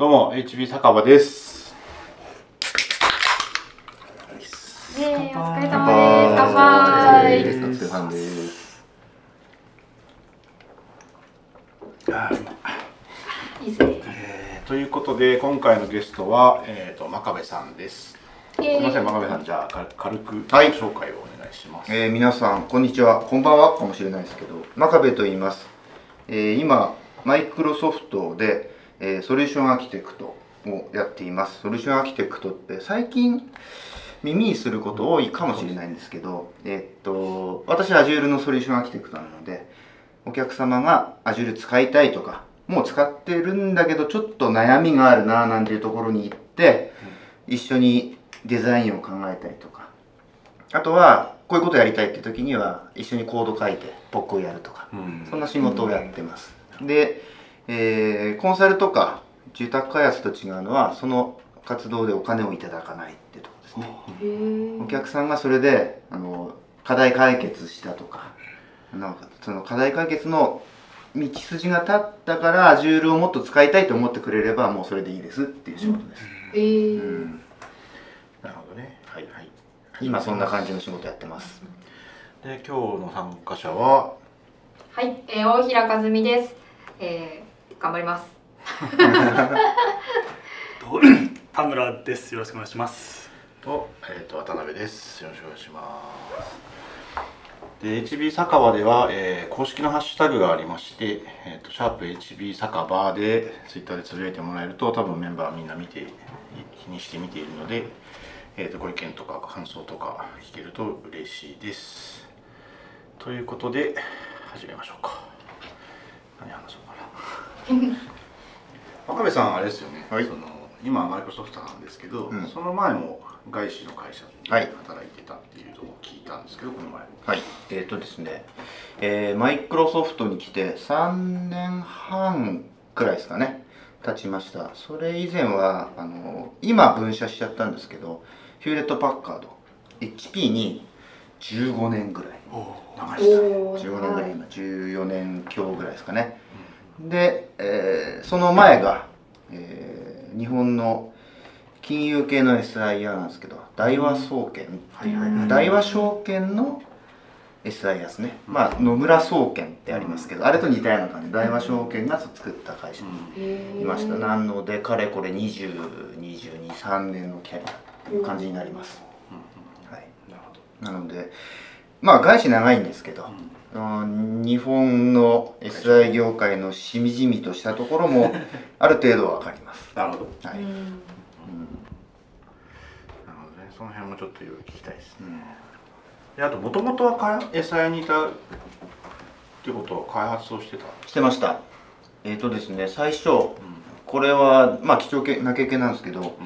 どうも HB 酒場です。イエーイお疲れ様です。乾杯。お疲れ様ですいいですねえーということで今回のゲストは、えー、と真壁さんですすみません真壁さんじゃあ軽く自己はい紹介をお願いします、えー皆さんこんにちはこんばんはかもしれないですけど真壁と言います、えー今マイクロソフトで、えーソリューションアーキテクトをやっています。ソリューションアーキテクトって最近耳にすること多いかもしれないんですけど、えーっと私 Azure のソリューションアーキテクトなのでお客様が Azure 使いたいとかもう使ってるんだけどちょっと悩みがあるななんていうところに行って一緒にデザインを考えたりとか。あとはこういうことやりたいって時には一緒にコード書いてポックをやるとか。うん。そんな仕事をやってます。で、えーコンサルとか住宅開発と違うのはその活動でお金をいただかないってとこですね。お客さんがそれであの課題解決したとかなんかその課題解決の道筋が立ったから Azure をもっと使いたいと思ってくれればもうそれでいいですっていう仕事です、えー。うん。なるほどね。はいはい。今そんな感じの仕事やってます。で今日の参加者は？はい、えー、大平和美です。えー、頑張ります。と 田村です。よろしくお願いします。と,、えー、と渡辺です。よろしくお願いします。で HB 酒場では、えー公式のハッシュタグがありまして「えー、とシャープ #HB 酒場」でツイッターでつぶやいてもらえると多分メンバーみんな見て気にして見ているので、えー、とご意見とか感想とか聞けると嬉しいです。ということで始めましょうか。何話そう 真壁さんあれですよね、はい。その今マイクロソフトなんですけど、うん。その前も外資の会社ではい。働いてたっていうのを聞いたんですけど、この前はい、えっ、とですね、えーマイクロソフトに来て3年半くらいですかね、経ちました。それ以前は、あの今分社しちゃったんですけど、ヒューレット・パッカード、HP に15年ぐらい。長いですね。おー15年ぐらい、今14年強ぐらいですかね。で、えーその前が、えー日本の金融系の SIR なんですけど、大和総研はいはいはい。大和証券の SI ですね、まあ野村総研ってありますけど、あれと似たような感じ。大和証券が作った会社にいました、なのでかれこれ202223年のキャリアっていう感じになります、はい、なるほどなのでまあ外資長いんですけど、うん日本の SI 業界のしみじみとしたところも ある程度わかります、なるほど。はい。うん。うん。なるほどね。その辺もちょっといろいろ聞きたいですね。うん。であともともとはか SI にいたってことは開発をしてた？してました。えっ、とですね最初これはまあ貴重な経験なんですけど、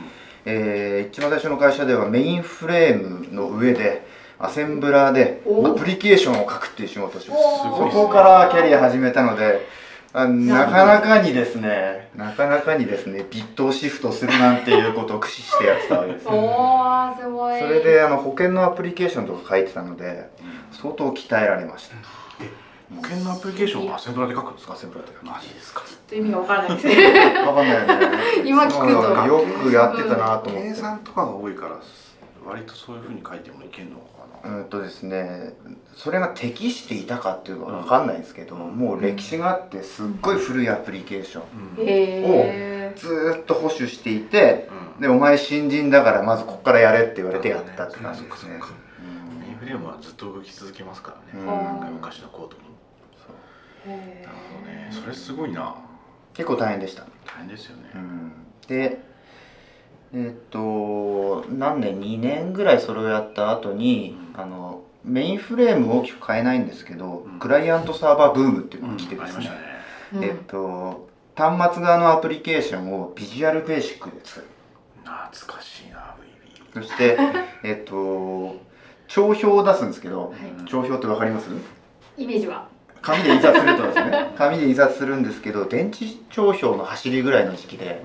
えー一番最初の会社ではメインフレームの上でアセンブラーでおアプリケーションを書くっていう仕事をします。そこからキャリア始めたのであなかなかにですねなかなかにですねビットをシフトするなんていうことを駆使してやってたわけですおねーすごい。それであの保険のアプリケーションとか書いてたので相当鍛えられました。保険のアプリケーションをアセンブラで書くんですか？アセンブラーで書くマジですか？ちょっと意味がわからないです。ね わかんないよね。今聞くと。よくやってたなと思って。計算とかが多いから割とそういうふうに書いてもいけるのうんとですねそれが適していたかっていうのは分かんないんですけど、もう歴史があってすっごい古いアプリケーションへー。ずーっと保守していてうん。でお前新人だからまずこっからやれって言われてやったって感じですね。インフレームはずっと動き続けますからね、うん。なんか昔のコードも。へなるほどね。それすごいな。結構大変でした、大変ですよね、うん、でえっと何年？2年ぐらいそれをやった後に、うん。あのメインフレームを大きく変えないんですけど、うん。クライアントサーバーブームっていうのが来てですね。ありましたね。ーえっと端末側のアプリケーションをビジュアルベーシックで作る。懐かしいな VB そしてえっと帳表を出すんですけどはい帳表ってわかります？イメージは紙で印刷するとですね 紙で印刷するんですけど電池帳表の走りぐらいの時期で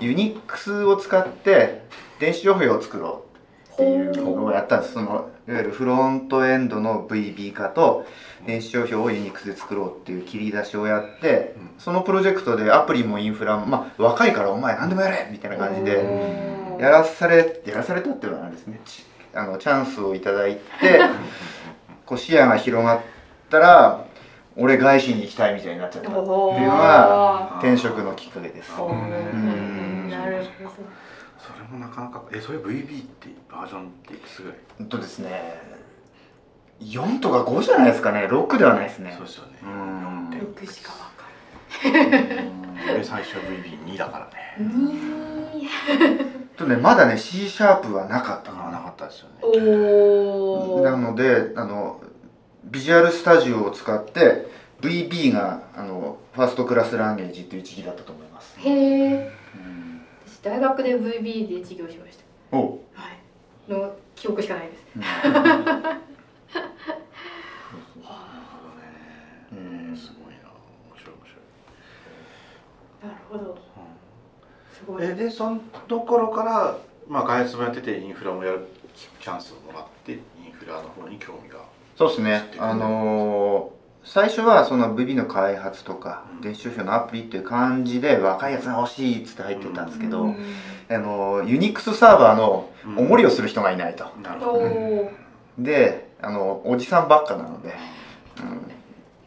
ユニックスを使って電子帳票を作ろうっていうのをやったんです。そのいわゆるフロントエンドの VB 化と電子商標をユニックスで作ろうっていう切り出しをやってうん。そのプロジェクトでアプリもインフラもまあ若いからお前何でもやれ!みたいな感じでやらされやらされたっていうのはですね。ちあのチャンスをいただいて こう視野が広がったら俺外資に行きたいみたいになっちゃった。っていうのおーが転職のきっかけです。それもなかなかえそれ VB ってバージョンっていくつぐらい？うんとですね4とか5じゃないですかね。6ではないですね。そうですよね。うん。4.5六しかわか俺最初 VB2 だからね。るにとねまだね C シャープはなかったかあななかったですよね。なのであのビジュアルスタジオを使って VB があのファーストクラスランゲージっていう時期だったと思います、へえうん。私大学で VB で授業しました。はい。の記憶しかないです。うん。うん。すごいな面白い面白い。なるほど。すごい。えでそのところから、まあ、開発もやっててインフラもやるチャンスをもらってインフラの方に興味がそうですね。あのー最初はその VB の開発とかうん。電子商標のアプリっていう感じで若いやつが欲しいっつって入ってったんですけど、うん。あのユニックスサーバーのおもりをする人がいないと、おなるほど、おであのおじさんばっかなので、うん、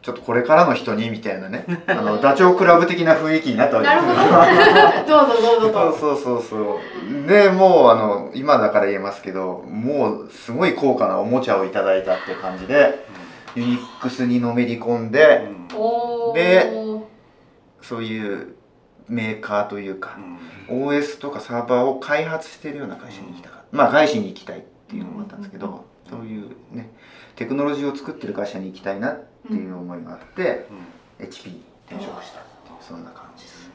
ちょっとこれからの人にみたいなね。あのダチョウ倶楽部的な雰囲気になったわけなでするほど。どうぞどうぞ。どうぞそうそうそうそう。でもうあの今だから言えますけどもうすごい高価なおもちゃをいただいたっていう感じでユニックスにのめり込んでうんでそういうメーカーというかうん。OS とかサーバーを開発してるような会社に行きたかった。まあ外資に行きたいっていうのもあったんですけどそういうねテクノロジーを作ってる会社に行きたいなっていう思いがあってうん HP に転職した。っていうそんな感じです、す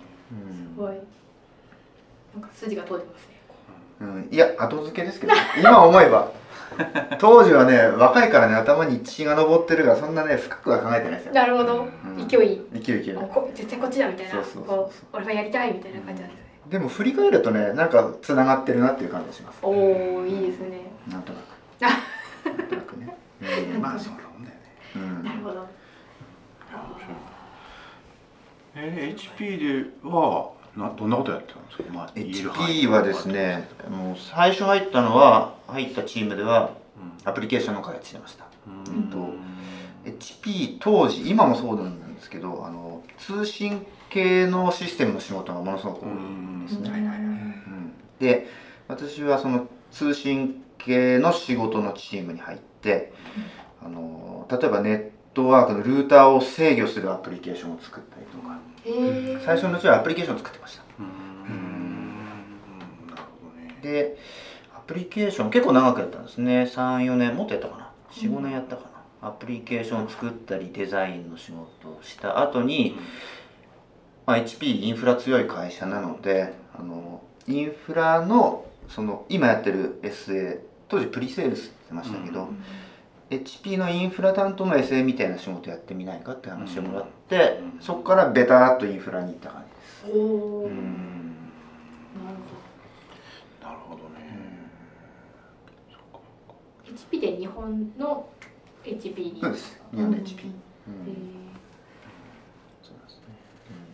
ごい。なんか筋が通ってますね。うん、いや後付けですけど、ね、今思えば。当時はね若いからね頭に血が上ってるからそんなね深くは考えてないですよ。なるほど。うん。勢い。勢い勢い。絶対こっちだみたいな。そうそうそうこう俺はやりたいみたいな感じなんですね。でも振り返るとねなんかつながってるなっていう感じがします。おおいいですね。なんとなく。あ なんとなくね、まあそんなもん。だよねうん。うんなるほど。えー HP ではなどんなことやってたんですか、まあ、HP はですねもう最初入ったのは入ったチームではうん。アプリケーションの開発してました。うん。と HP 当時今もそうなんですけどあの通信系のシステムの仕事がものすごく多いんですね、うん。で私はその通信系の仕事のチームに入ってあの例えばネットワークのルーターを制御するアプリケーションを作ったりとか。最初のうちはアプリケーションを作ってました。うん。なるほどね。でアプリケーション結構長くやったんですね。34年もっとやったかな。45年やったかな、アプリケーションを作ったりデザインの仕事をした後に、まあ、HP インフラ強い会社なのであのインフラのその今やってる SA 当時プリセールスって言ってましたけど、HP のインフラ担当の SA みたいな仕事やってみないかって話をもらって、うん。そこからベターっとインフラに行った感じです、おおなるうん。なるほどね。HP で日本の HP に。そうです。日本の HP、うん。へそうなんですね、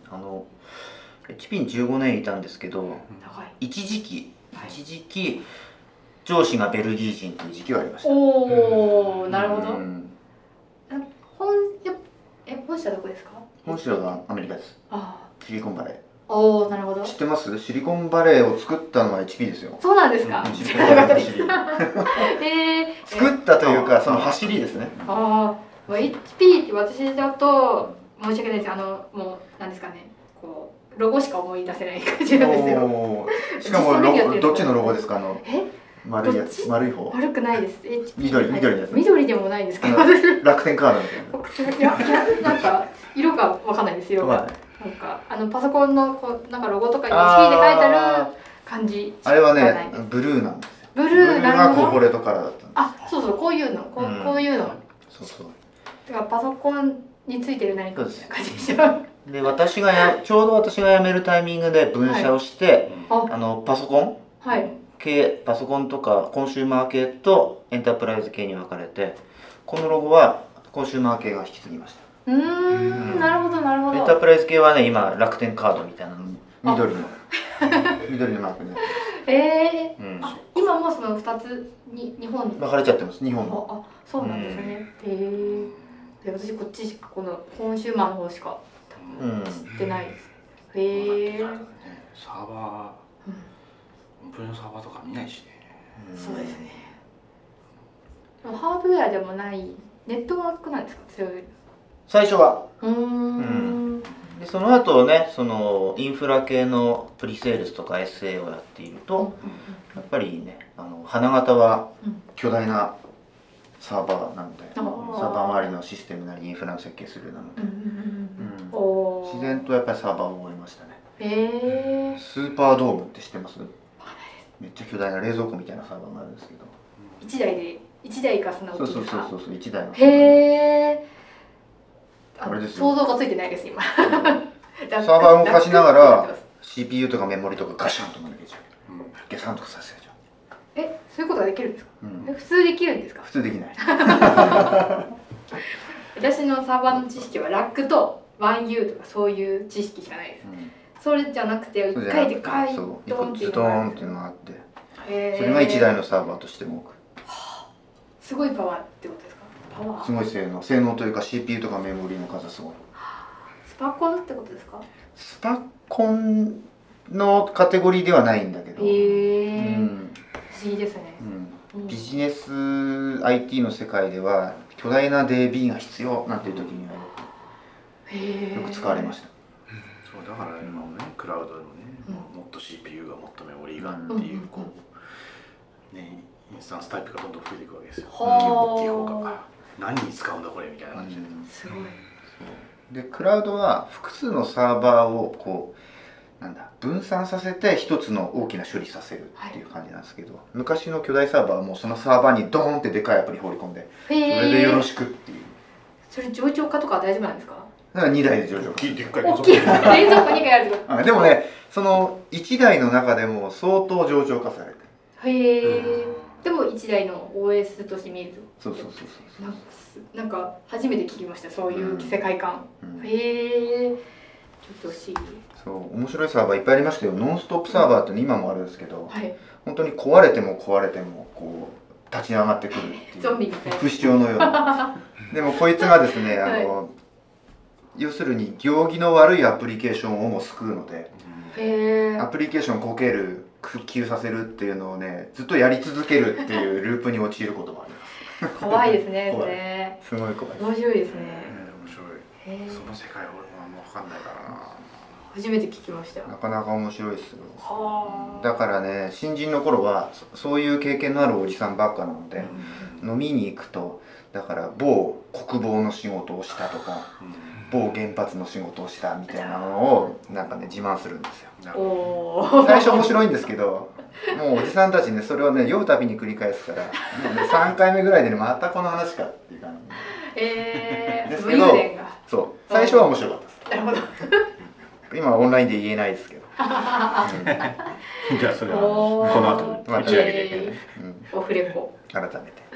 うん、あの HP に15年いたんですけど一時期はい。一時期上司がベルギー人という時期がありました。おおなるほど。うん。本やえ本社どこですか？本社がアメリカです。あシリコンバレあおおなるほど。ー知ってます？シリコンバレーを作ったのは HP ですよ。そうなんですか？シリ知コンバレーの走り えー、作ったというかその走りですね。ああ HP って私だと申し訳ないです。あのもうなんですかね。こうロゴしか思い出せない感じなんですよ。しかもロゴどっちのロゴですか？あの。え？丸いやつ丸い方。悪くないです。HP 緑緑のやつ。緑でもないんですけど、楽天カードみたい いやいやなんか色がわかんないです色な、んかあのパソコンのこうなんかロゴとかにあー。HP で書いてある感じ。あれはねブルーなんですよ。ブルーながコー。ポレートカラーだったあ、そうそうこういうの。こう,、うん。こういうの。そうそう。てかパソコンについてる何か感じでした。で私がやちょうど私が辞めるタイミングで分社をして、あ、あのパソコンはい。系パソコンとかコンシューマー系とエンタープライズ系に分かれてこのロゴはコンシューマー系が引き継ぎました。うーんなるほどなるほエンターどプライズ系はね今楽天カードみたいなの緑の緑のマークね、えうん。ー、、あ今もその2つに日本に。分かれちゃってます日本も。ああそうなんですね、へえで私こっちしかこのコンシューマーの方しかうん。知ってないです。へえサーバー本当のサーバーとか見ないしね。そうですね。でもハードウェアでもないネットワークなんですか？強い。最初は。うーん。でその後ねそのインフラ系のプリセールスとか SA をやっているとやっぱりねあの花形はうん。巨大なサーバーなので、サーバー周りのシステムなりインフラの設計するなので、うんうんうんうん。おー。自然とやっぱりサーバーを覚えましたね。へえスーパードームって知ってます？めっちゃ巨大な冷蔵庫みたいなサーバーがあるんですけど。一台で一台かそんなそうそう大きいですかそうそうそう1台のへえあれですよ。想像がついてないです今。サーバー動かしながら CPU とかメモリとかガシャンとか抜けちゃう。うん。ゲサンとかさせちゃえそういうことができるんですか？う、うん。え普通できるんですか？普通できない。私のサーバーの知識はラックと 1U とかそういう知識しかないです。うんそれじゃなくて一回でかいドンっていうドのがあってそれが1台のサーバーとして動く。すごいパワーってことですか？パワすーごい性能性能というか CPU とかメモリの数すごい。スパコンってことですか？スパコンのカテゴリーではないんだけど、へえうん。不思議ですね。うん、ビジネス IT の世界では巨大な DB が必要なんていう時にはよく使われましただから今もねクラウドでもね、うん。もっと CPU がもっとメモリーがっていう、うんこうねインスタンスタイプがどんどん増えていくわけですよ。はあ。大きい方が。何に使うんだこれみたいな感じで、すごい。でクラウドは複数のサーバーをこうなんだ分散させて一つの大きな処理させるっていう感じなんですけど、昔の巨大サーバーはもうそのサーバーにドーンってでかいアプリ放り込んでそへれでよろえしくっていう。それ上長化とかは大丈夫なんですか？だから2台で上場。大きいでっかい大きい。冷蔵庫2回 あるってこあでもねその1台の中でも相当上場化されてへえ。でも1台の OS として見ると。そうそうそうそうなんかすなんか初めて聞きましたそういう世界観、うん。へえ。ちょっと不思議そう面白いサーバーいっぱいありましたよ。ノンストップサーバーっていうの今もあるんですけどはい。本当に壊れても壊れてもこう立ち上がってくるっていう。ゾンビみたいな。不死鳥のように でもこいつがですねあの、要するに行儀の悪いアプリケーションをも救うのでアプリケーションをこける復旧させるっていうのをねずっとやり続けるっていうループに陥ることもありま怖いですね そ怖い。れすすごい怖い面白いですね。えー面白い。その世界俺もあんま分かんないからな。初めて聞きましたなかなか面白いですよ。はあ。だからね新人の頃はそそういう経験のあるおじさんばっかなので、飲みに行くとだから某国防の仕事をしたとか某原発の仕事をしたみたいなのをなんかね自慢するんですよ。最初面白いんですけどもうおじさんたちねそれをね酔うたびに繰り返すからね、3回目ぐらいでねまたこの話かっていう感じ。えー、武ですけどそう。最初は面白かったです。なるほど。今はオンラインで言えないですけど、じゃあそれはこの後打ち上げで、えうん、オフレコ。改めて。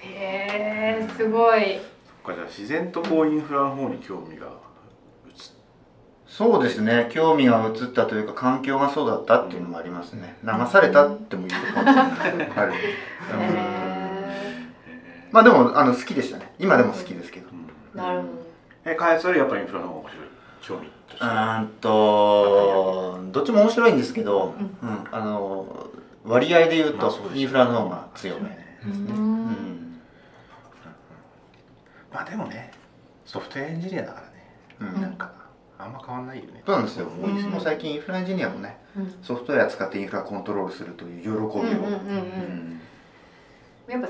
へえすごいこれじゃあ自然とこうインフラの方に興味が移っそうですね。興味が移ったというか環境がそうだったっていうのもありますね。流されたっても言うかもしれないある、えまあでもあの好きでしたね。今でも好きですけど。ーうん。えなるほど。え開発よりやっぱりインフラの方が面白い？興味として。うーんとどっちも面白いんですけど、ううん、あの割合で言うとインフラの方が強めうですね、ん。うんまあでもねソフトウェアエンジニアだからね。うんなんかあんま変わんないよね。そうなんですよ、多いですねもう最近インフラエンジニアもねうん。ソフトウェア使ってインフラコントロールするという喜びを、やっぱ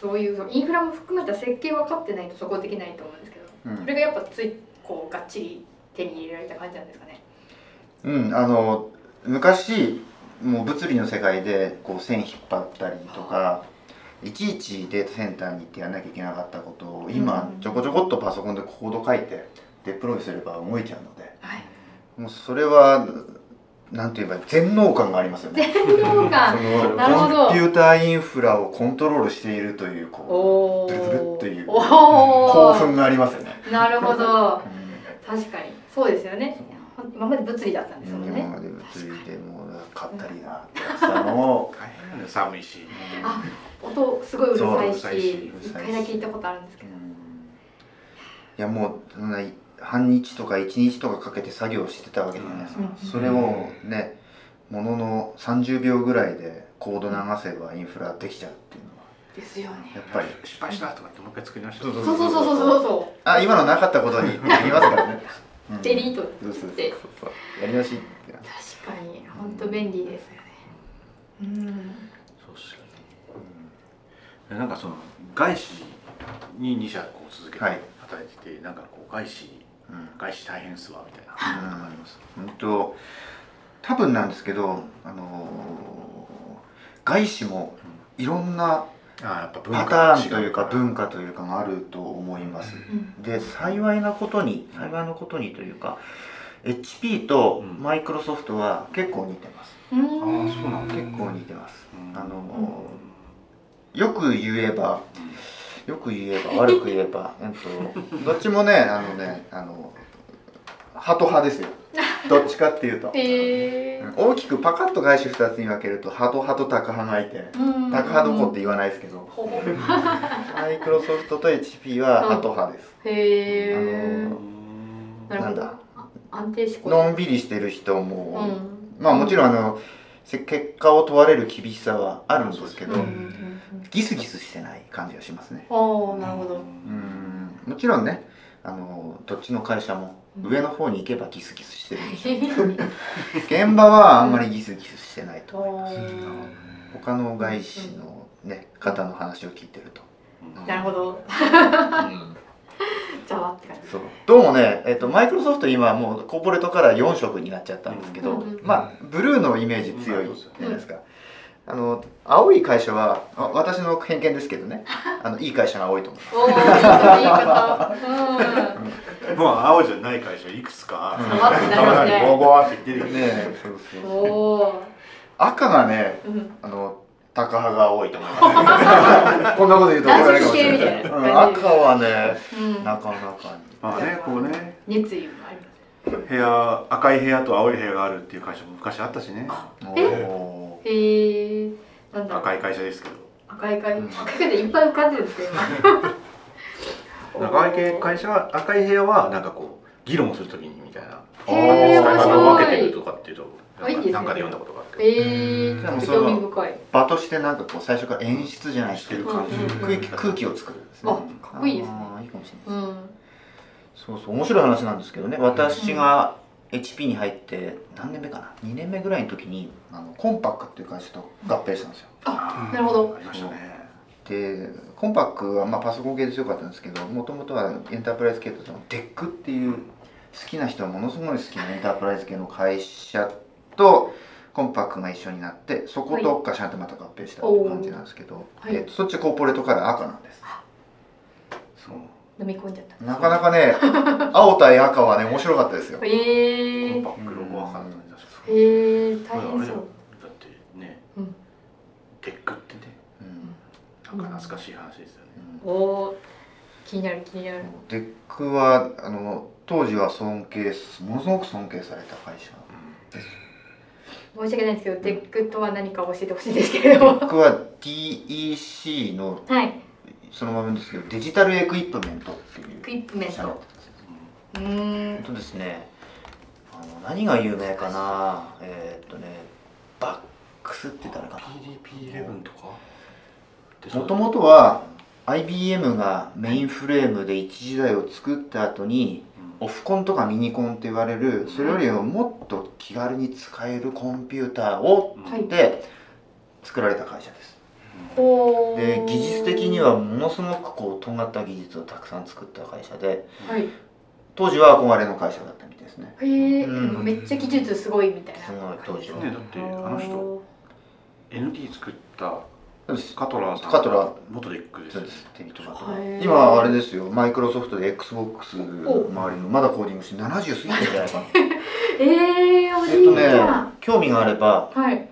そういうインフラも含めた設計分かってないとそこできないと思うんですけど、うん。それがやっぱついこうがっちり手に入れられた感じなんですかね。うん、あの昔もう物理の世界でこう線引っ張ったりとかいちいちデータセンターに行ってやんなきゃいけなかったことを今うん。ちょこちょこっとパソコンでコード書いてデプロイすれば動いちゃうので。はい。もうそれはなんて言えば全能感がありますよね。全能感。そのなるほど。コンピューターインフラをコントロールしているというこおうブルブルっていう興奮がありますよね、なるほど。う確かに。そうですよね。今まで物理だったんですもんね。ん今まで物理でもう買ったりなってや寒いし。あ音すごいうるさいしし一回だけ行ったことあるんですけど。うん。いやもうそんな半日とか一日とかかけて作業してたわけじゃないですか、うん。それをねものの30秒ぐらいでコード流せばインフラできちゃうっていうのは。ですよね。やっぱり。失敗したとかってもう一回作り直してそうそうそうそうそうそう。そあ今のなかったことに言いますからね、うん。うデリートそうそうそうでそう。やり直し確かに本当便利ですよね。うんなんかその外資に2社こう続けてはい。働いてて、なんかこう外資うん。外資大変っすわみたいな。なん。かあります本当多分なんですけどあのー外資もいろんなあやっぱ文パ化ターンというか文化化というかがあると思います。うん。で幸いなことに幸いなことにというか HP とマイクロソフトは結構似てます。うん。あーそうなんだ。結構似てます。うん。あのーよく言えばよく言えば悪く言えば、え っと、どっちもねあのねあのハト派ですよ。どっちかっていうと。へえ大きくパカッと外資2つに分けるとハト派とタカ派がいてうん。タカ派どこって言わないですけど。マイクロソフトと HP はハト派です、へえうんなるほど。なんだ？あ安定のんびりしてる人うも、ん。まあもちろんあのせ結果を問われる厳しさはあるんですけど、うんうんうんギスギスしてない感じがしますね。おーなるほど。うん。もちろんねあのどっちの会社も上の方に行けばギスギスしてるんでしょう現場はあんまりギスギスしてないと思います。他の外資のね方の話を聞いてると、なるほど ざわって感じ。そう。どうもね、えっとマイクロソフト今もうコーポレートカラー4色になっちゃったんですけど、うんうんまあブルーのイメージ強いじゃないですか、あの青い会社はあ私の偏見ですけどね。あの いい会社が多いと思いますもう青じゃない会社いくつか。うんざわってなりますね。ボワボワって出てくるねえそうそうおお赤がねうん。あのタカ派が多いと思います。こんなこと言うと怒られるかもしれない。男子系みたいな。うん赤はねうん。なかなかまあねこうね。熱意もあります部屋赤い部屋と青い部屋があるっていう会社も昔あったしね。にえへえなんだ赤い会社ですけど。赤い会うん。赤い会でいっぱい浮かんでるんですけど今 赤い会社は赤い部屋はなんかこう議論するときにみたいな。へー使い。方を分けてる面とかっていうとあいいですね。なんかで読んだことがあるえうん興味深い。場としてなんかこう最初から演出じゃないしてる感じうん空気空気を作るんですね。あかっこいいですね。いいかもしれないです。うん。そうそう面白い話なんですけどね。私が HP に入って何年目かな？2年目ぐらいの時にあのコンパックっていう会社と合併したんですよ。あなるほど。ありましたね。でコンパックはまあパソコン系で強かったんですけどもともとはエンタープライズ系だったの DEC っていう好きな人はものすごい好きなエンタープライズ系の会社とコンパックが一緒になってそことガシャンとまた合併したって感じなんですけど、はい。でそっちコーポレートカラー赤なんです。そう。飲み込んじゃった。なかなかね 青対赤はね面白かったですよ。へえコンパックロゴわかんない確かへえ大あれだよ変そうだってねうん。テックってねうん。なんか懐かしい話ですよね。おお気になる気になる。デックはあの当時は尊敬すものすごく尊敬された会社申し訳ないんですけどデックとは何か教えてほしいんですけれども。デックは DEC のはい。そのままですけどデジタルエクイプメントっていうクイップメント。うーんとですねあの何が有名かな。えーっとねバックスって誰かな。PDP11 とか？もともとは IBM がメインフレームで一時代を作った後にオフコンとかミニコンって言われるそれよりももっと気軽に使えるコンピューターをはい。で作られた会社です。ほー。で技術的にはものすごくこう尖った技術をたくさん作った会社ではい。当時は憧れの会社だったみたいですね。へえ、うん。めっちゃ技術すごいみたいな。すごい当時は。ねだってあの人 NT 作ったそうですカトラーさんカトラー。元レックですそうですテニトラへー今あれですよ。マイクロソフトで XBOX 周りのまだコーディングして70過ぎてるんじゃないか。な えー、おじいえっとねちゃん、興味があればはい。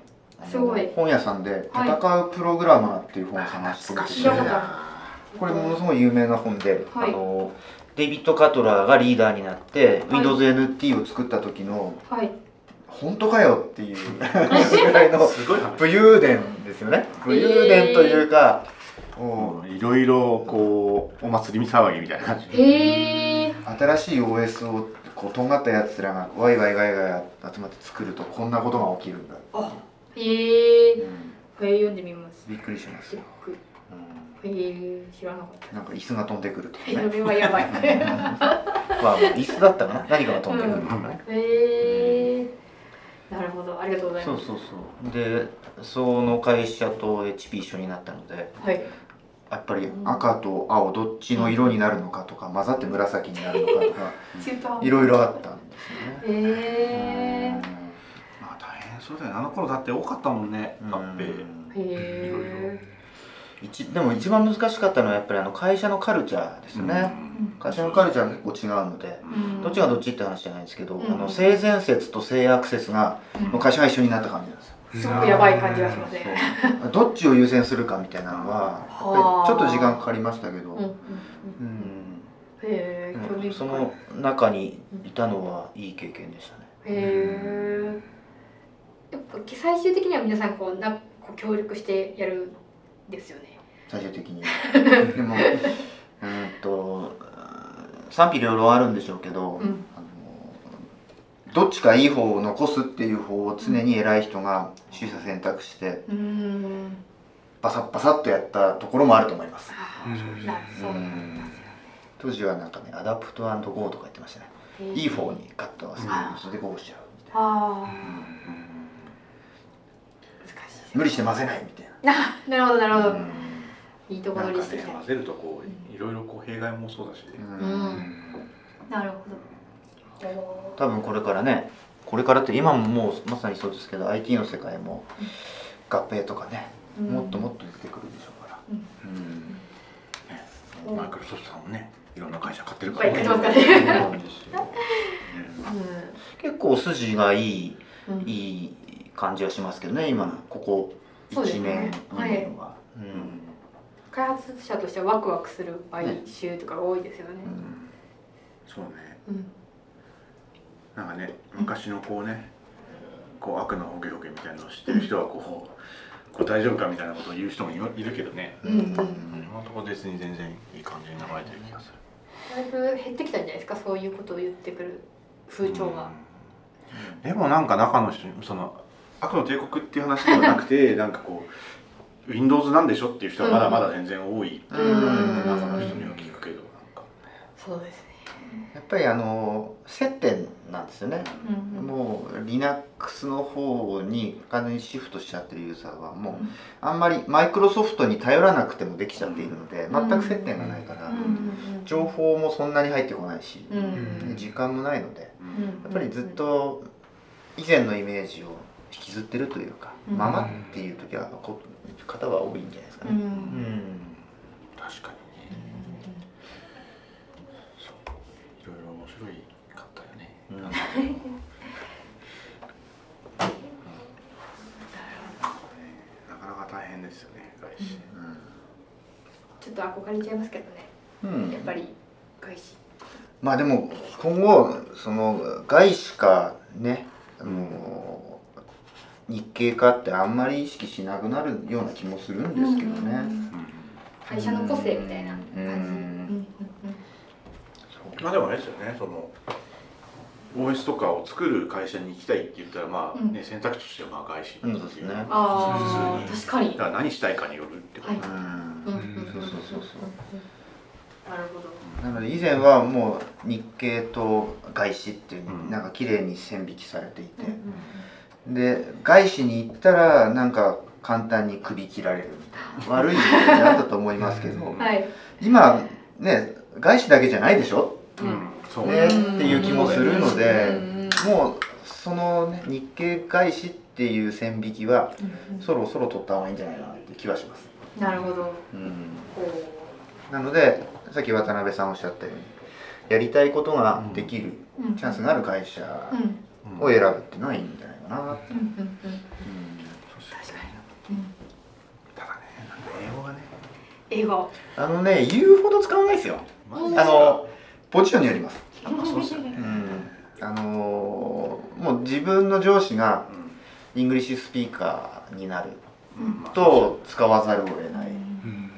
すごい。本屋さんで「はい。戦うプログラマー」っていう本を探してみて聞い。た これものすごい有名な本で、はい。あのデイビッド・カトラーがリーダーになって、はい。Windows NT を作った時のはい本当かよっていう ぐらいのすごい話。武勇伝ですよね。武勇伝というか、ももういろいろこうお祭り騒ぎみたいな感じ。新しい OS をこうとんがったやつらがワイワイガイガイ集まって作るとこんなことが起きるんだ、あへえうん。これ読んでみます。びっくりしますよへえ知らなかっん、なんか椅子が飛んでくるとかね。れはやばい。まあ椅子だったかな。何かが飛んでくるとかね、へえなるほど。ありがとうございます。そうそうそう。でその会社と HP 一緒になったのではい。やっぱり赤と青どっちの色になるのかとか混ざって紫になるのかとか いろいろあったんですよね。へえまあ大変そうだよね。あの頃だって多かったもんね。うん。合併。へえ一でも一番難しかったのはやっぱりあの会社のカルチャーですね、会社のカルチャーが結構違うので、どっちがどっちって話じゃないんですけど、うん。あの性善説と性悪説がの会社が一緒になった感じなんですよ。すごくやばい感じがしますね。どっちを優先するかみたいなのはやっぱりちょっと時間かかりましたけど、うんうんうんうん。へえその中にいたのはいい経験でしたね。へえやっぱ最終的には皆さんこうなこう協力してやるんですよね最終的に。でもうんと賛否両論あるんでしょうけど、うん。あのどっちかいい方を残すっていう方を常に偉い人が取捨選択してうん。バサッバサッとやったところもあると思います、当時はなんかね Adopt Go とか言ってましたね。いい方にカットをするあそれで go しちゃうみたいな。無理して混ぜないみたいな。あなるほどなるほど、うんいいとこ取りしてきた、ね混ぜるとこういろいろこう弊害もそうだし。ねうん。なるほど。お多分これからねこれからって今ももうまさにそうですけど IT の世界も合併とかね、ーもっともっと出てくるでしょうから、うん。うん。うん。マイクロソフトさんもねいろんな会社買ってるいっぱいから買ってますからね。結構筋がいいうん。うんいい感じはしますけどね今ここ1そうですね。年、はい。2年は、うん開発者としてはワクワクする買収とかが多いですよね。そうね。うん。なんかね昔のこうねこう悪のホゲホゲみたいなのを知ってる人はこうこう大丈夫かみたいなことを言う人もいるけどね。うんうん。今のところ別に全然いい感じに流れてる気がする。だいぶ減ってきたんじゃないですか？そういうことを言ってくる風潮が。うん。でもなんか中の人にその悪の帝国っていう話ではなくて なんかこう Windows なんでしょっていう人はまだまだ全然多いっていううん。中の人には聞くけどなんか。そうですね。やっぱりあの接点なんですよね、うんうん。もう Linux の方に完全にシフトしちゃってるユーザーはもううんあんまりマイクロソフトに頼らなくてもできちゃっているので全く接点がないから、情報もそんなに入ってこないし、時間もないのでやっぱりずっと以前のイメージを引きずってるというか、うん。ままっていう時はこ方は多いんじゃないですかうん。ね。うん。確かにね。そう。いろいろ面白いかったよね、うん。なんか。なかなか大変ですよね外資。ちょっと憧れちゃいますけどね。うん。やっぱり外資。まあでも今後その外資かねあの日系かってあんまり意識しなくなるような気もするんですけどね。うん会社の個性みたいな感じ。うん。うん。うんまあでもあれですよねその OS とかを作る会社に行きたいって言ったらまあね、うん。選択肢としてはまあ外資うんそうですね。ああ普通に。確かに。だから何したいかによるってこと、はい。うん。うん。うんうんうんそうそう。そうそうなるほど。なので以前はもう日系と外資っていううん。なんか綺麗に線引きされていて。うん、で外資に行ったらなんか簡単に首切られるみたいな。悪いイメージあったと思いますけど。う んはい。今ね外資だけじゃないでしょ？うん。そう。ねっていう気もするのでうん。もうそのね日系外資っていう線引きはそろそろ取った方がいいんじゃないかなっていう気はします、なるほど。うん、こなのでさっき渡辺さんおっしゃったようにやりたいことができるううん。チャンスがある会社うん。を選ぶっていうのはいいんじゃない？かな、うん。うん確かに。うん。ただねなん。か英語がね。英語。あのね言うほど使わないですよ。うん。あのポジションによります、やっぱそうですよねうん、あのもう自分の上司がうん。 English speaker になると使わざるを得ない、うん。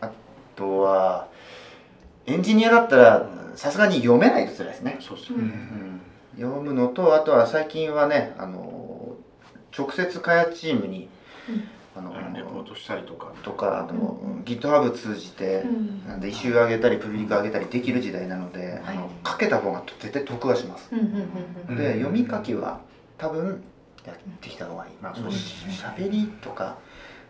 あとはエンジニアだったらさすがに読めないと辛いですね、そうっすよね。うん、読むのとあとは最近はねあの直接開発チームに、あのレポートしたりとか。とかあと、うん。GitHub 通じて、うん。なんでイシュー上げたりプブリック上げたりできる時代なので、あのかけた方が絶対得はします、うんうんうんうん。で読み書きは多分やってきた方がいい、まあそうもうですね。しゃべりとか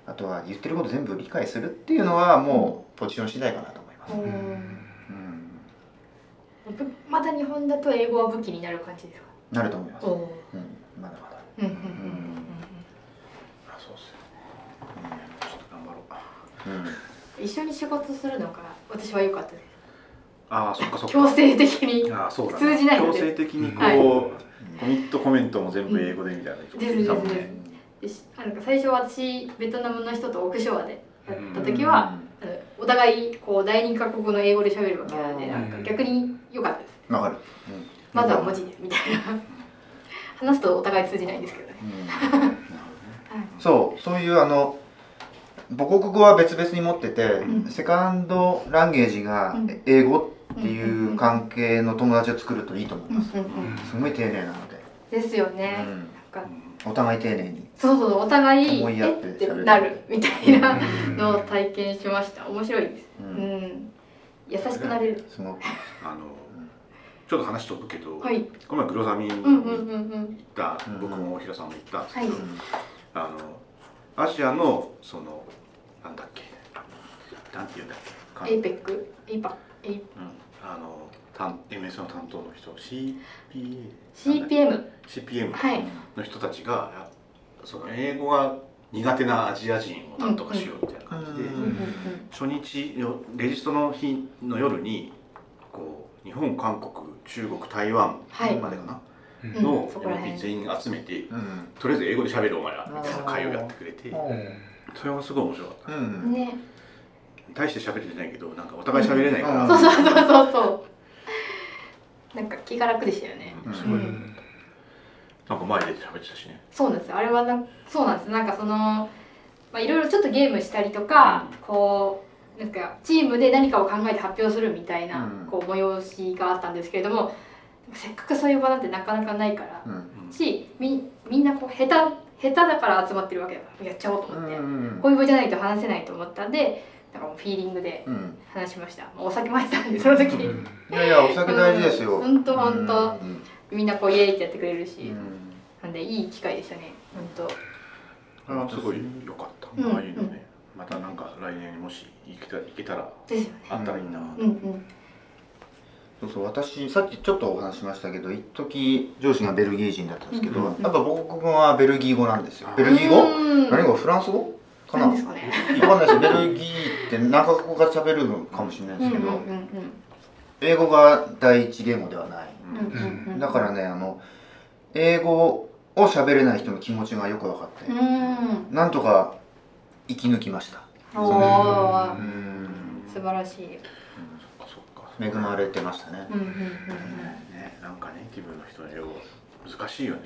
あとは言ってること全部理解するっていうのはもうポジション次第かなと思います、まだ日本だと英語は武器になる感じですか？なると思います、う。ん、まだまだ。うんうんうんあそうっすよね。ちょっと頑張ろう。うん。うん一緒に仕事するのが私は良かったです。ああそっかそっか。強制的に。ああそうだ通じない強制的にこう、はい。コミットコメントも全部英語でみたいな人もいたもん。ですねでしあなんか最初私ベトナムの人とオフショアでやった時は、お互いこう第二カ国語の英語で喋るわけなんでなんか逆に良かったです。わかる、まずは文字でみたいな。話すとお互い通じないんですけどね。うん。そうそういうあの母国語は別々に持ってて、うん。セカンドランゲージがうん。英語っていう関係の友達を作るといいと思いうんます、うんうん。すごい丁寧なので、ですよね、うん。なんか。お互い丁寧に。そうそうお互い思いやってなるみたいなうん。のを体験しました。面白いです。ううんん、優しくなれる。すごく。あのちょっと話飛ぶけど、はい。この前グロザミンにうんうんうん行うん。った、うん僕も大平さんも行ったんですけど、はい。あのアジアのそのなんだっけなんていうんだっけかエイペック？エイパエイ。うん、あの担 MS の担当の人 CPA CPM CPM はい。の人たちがやその英語が苦手なアジア人をなんとかしようみたいな感じで、うんうんうん。初日よレジストの日の夜にこう日本韓国中国台湾はい。までかな、うん。うん。の MP 全員集めてうん。とりあえず英語で喋るお前らみたいな会をやってくれてそれがすごい面白かった。うん。ね。大して喋れてないけどなんかお互い喋れないから、うん。そうそうそうそう。そうなんか気が楽でしたよね。うん。すごい、う。んなんか前出て喋ってたしね。そうなんですよ。あれはなそうなんです。なんかそのまあいろいろちょっとゲームしたりとかこうなんかチームで何かを考えて発表するみたいな、うん。こう催しがあったんですけれどもせっかくそういう場なんてなかなかないから、うん。しみみんなこう下手下手だから集まってるわけだからやっちゃおうと思って、うんこういう場じゃないと話せないと思ったんでなんかもうフィーリングでうん。話しました、まあお酒も入ってたんでその時、うん。いやいやお酒大事ですよ。ほん。とほんとうん。みんなこうイエーイってやってくれるし、うんなんでいい機会でしたね。ほんとあれはすごい良かった、うん。ああいうのね。またなんか来年もし行けた行けたらですよね。あったらいいな、うんうん。そうそう私さっきちょっとお話ししましたけど一時上司がベルギー人だったんですけど、うんやっぱ母国語はベルギー語なんですよ。ベルギー語？うん何語？フランス語？かな？ですかね。かんないですベルギーって何カ国語が喋るのかもしれないですけど、うんうんうん英語が第一言語ではない、うんうんうん。だからねあの英語を喋れない人の気持ちがよく分かって、うん。なんとか生き抜きました。おうーん。素晴らしい。そっかそっか。恵まれてましたね。うんうんうんねなんかネイティブの人の英語難しいよね。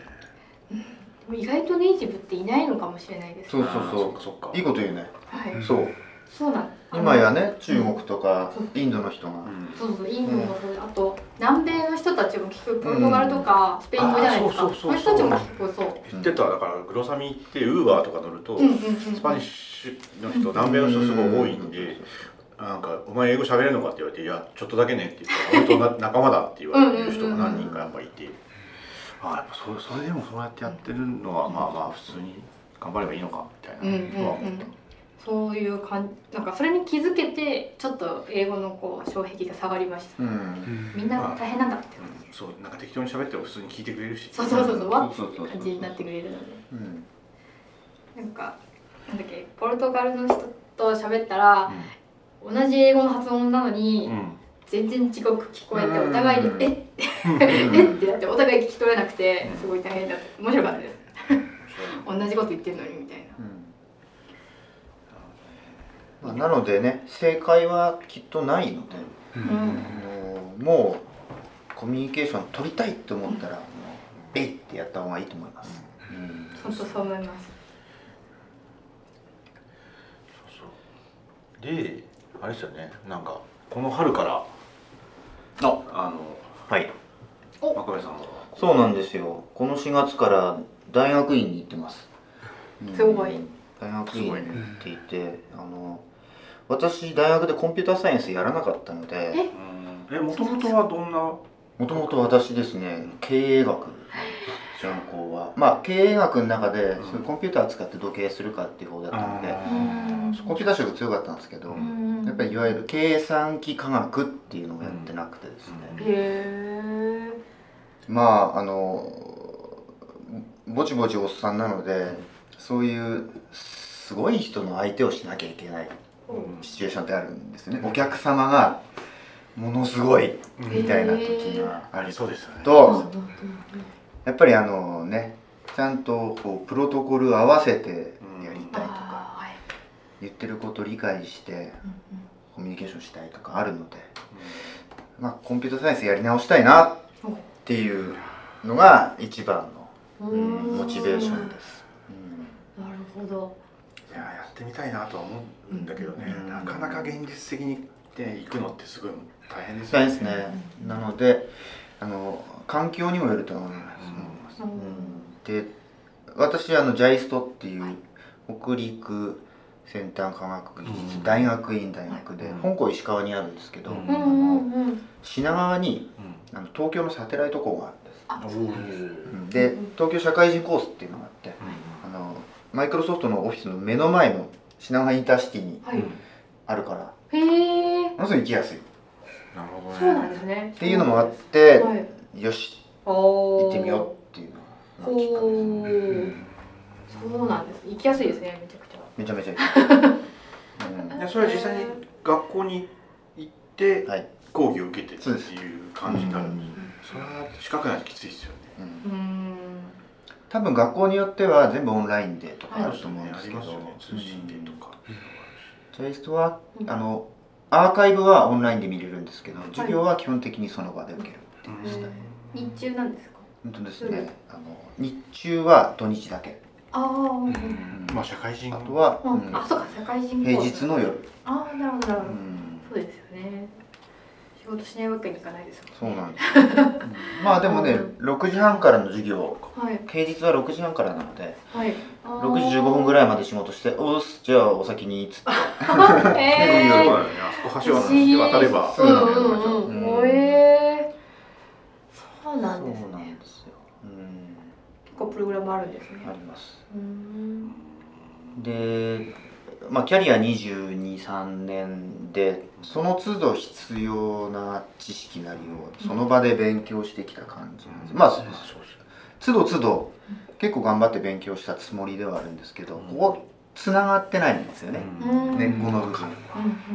うん。意外とネイティブっていないのかもしれないですそうそうそう。っかそっか。いいこと言うね。はい。うんそうそうなん今やね中国とかうんインドの人が。うん。そうそうインドもそうであと南米の人たちも聞くポルトガルとかスペイン語じゃないですか。うそうそうそう。いう人たちも聞くそう。言ってただからグロサミ行ってウーバーとか乗ると、うんうんうん。スパニッシュの人南米の人すごい多いんで、なんか「お前英語喋れるのか?」って言われて「いやちょっとだけね」って言ったら「俺とな仲間だ」って言われる人が何人かやっぱいて。ああやっぱそれそれでもそうやってやってるのはまあまあ普通に頑張ればいいのかみたいな。うんうんうん。のは思った。そういう感なんかそれに気づけてちょっと英語のこう障壁が下がりました、うん。みんな大変なんだってうん。そうなんか適当に喋っても普通に聞いてくれるし。そうそうそうそうわっそうそうそう感じになってくれるのでうんなんかなんだっけポルトガルの人と喋ったら同じ英語の発音なのにうん全然違く聞こえてお互いにうん「えっ?」えってなってお互い聞き取れなくてすごい大変だった面白かったです同じこと言ってるのにみたいなまあ、なのでね正解はきっとないので、うん。もうコミュニケーション取りたいと思ったら、もうえいってやった方がいいと思います、うん。本当そう思います。そうであれですよね。なんかこの春からあ。あのはい。お。真壁さんはそうなんですよ。この4月から大学院に行ってます、うんすごい大学院に行っていて、あの私大学でコンピューターサイエンスやらなかったのでえ？もともとはどんな？もともと私ですね経営学。専攻は。まあ経営学の中で、うん。そういうコンピューター使ってどう経営するかっていう方だったので、あうん。コンピューター色強かったんですけど、うん。やっぱりいわゆる計算機科学っていうのをやってなくてですね、うん。へえ。まああのぼちぼちおっさんなのでそういうすごい人の相手をしなきゃいけないシチュエーションってあるんですよね。お客様がものすごいみたいな時があるありそうですよね。とやっぱりあのねちゃんとこうプロトコル合わせてやりたいとか言ってることを理解してコミュニケーションしたいとかあるので、まあ、コンピューターサイエンスやり直したいなっていうのが一番の、うんモチベーションです。ほど。いややってみたいなとは思うんだけどね、うん。なかなか現実的に、ね、行くのってすごい大変ですね。ですね。なので、あの環境にもよると思います。うん。うん。で、私あのジャイストっていう北陸先端科学技術うん。大学院大学で、うん本校石川にあるんですけど、うん。うんうんうん。品川にうん。あの東京のサテライト校があるんです。あそうなん。ですうん。で、東京社会人コースっていうのがあって、あのマイクロソフトのオフィスの目の前の品川インターシティにはい。あるから、へえものすごい行きやすい。っなるほどね。そうなんですねていうのもあって、はい。よし行ってみようっていうのがきっかけですそうなんです。行きやすいですねめちゃくちゃ。めちゃめちゃいい、うん。でそれは実際に学校に行ってはい、講義を受けてってそうです。いう感じになる、うん。それは資格ないときついですよね。うん。うん多分学校によっては全部オンラインでとかあると思うんですけど、ありますよね。通信でとか、ジャイストはうんあのアーカイブはオンラインで見れるんですけど授業は基本的にその場で受けるっていうスタイル、日中なんですか？本当ですうんねあの日中は土日だけ。ああうん。うんまあ社会人。あとは、うん。うんあそうか社会人平日の夜、ああなるほどなるほど。うん。そうですよね仕事しないわけにいかないですそうんなんですよ、う んまあでもね6時半からの授業。はい。平日は6時半からなのではい。6時15分ぐらいまで仕事して「おっすじゃあお先に」っつって。い えー。そうだよね。あそこ橋渡って渡れば。そうなんですそうなんねですよ、うん、結構プログラムあるんですね。あります。うん。で、まあ、キャリア223年でその都度必要な知識なりをその場で勉強してきた感じなんです、まあそうです都度都度結構頑張って勉強したつもりではあるんですけどここつながってないんですよね、うん。根っこの部分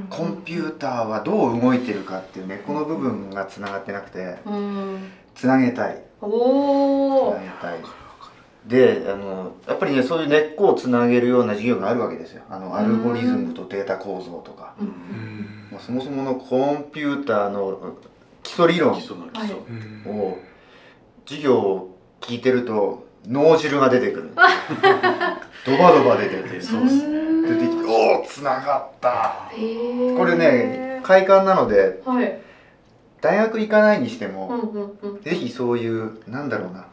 コンピューターはどう動いてるかっていう根っこの部分がつながってなくてうん。つなげたい。おつおなげたいであのやっぱりねそういう根っこをつなげるような授業があるわけですよ。あのアルゴリズムとデータ構造とか、まあ、そもそものコンピューターの基礎理論を授業を聞いてると脳汁が出てくる。ドバドバ出てくるそう。ですね出てきておおつながった。これね快感なのではい。大学行かないにしてうんも、うんうん。ぜひそういうなんだろうな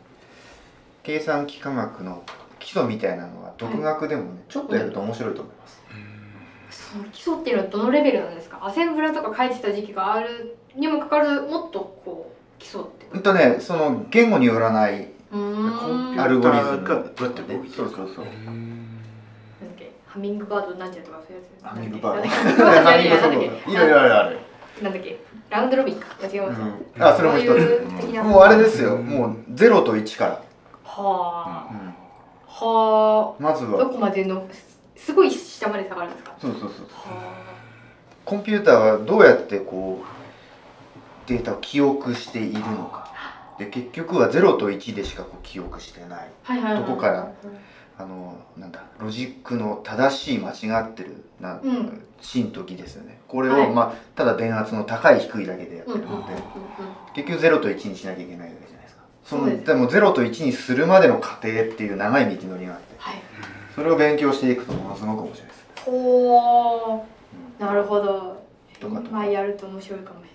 計算機科学の基礎みたいなのは独学でもね、ちょっとやると面白いと思います、その基礎っていうのはどのレベルなんですか？アセンブラとか書いてた時期があるにもかかわらずもっとこう基礎ってうんとねその言語によらないアルゴリズムがどうやって動いてるかそうそうそうなんだっけ？はハミングバードなんちゃらとかそういうやつハミングバード。なんだっけ？なんだっけ？いろいろあるある、なんだっけ？ラウンドロビンか。あ違います、うん、あそれも一つ。もうあれですよ。もう0と1から、はあ、うん。はまずあどはこまでのすごい下まで下がるんですか？そうそうそうそう。はコンピューターはどうやってこうデータを記憶しているのか。で結局は0と1でしかこう記憶してない。あはいはいはい。どこからあのなんだロジックの正しい間違ってるな、うん。真と偽ですよね。これを、はい。まあ、ただ電圧の高い低いだけでやってるので、結局0と1にしなきゃいけないわけじゃないですかそのでも0と1にするまでの過程っていう長い道のりがあってはい。それを勉強していくとものすごく面白いです、ほうなるほど。とかとか。まあやると面白いかもし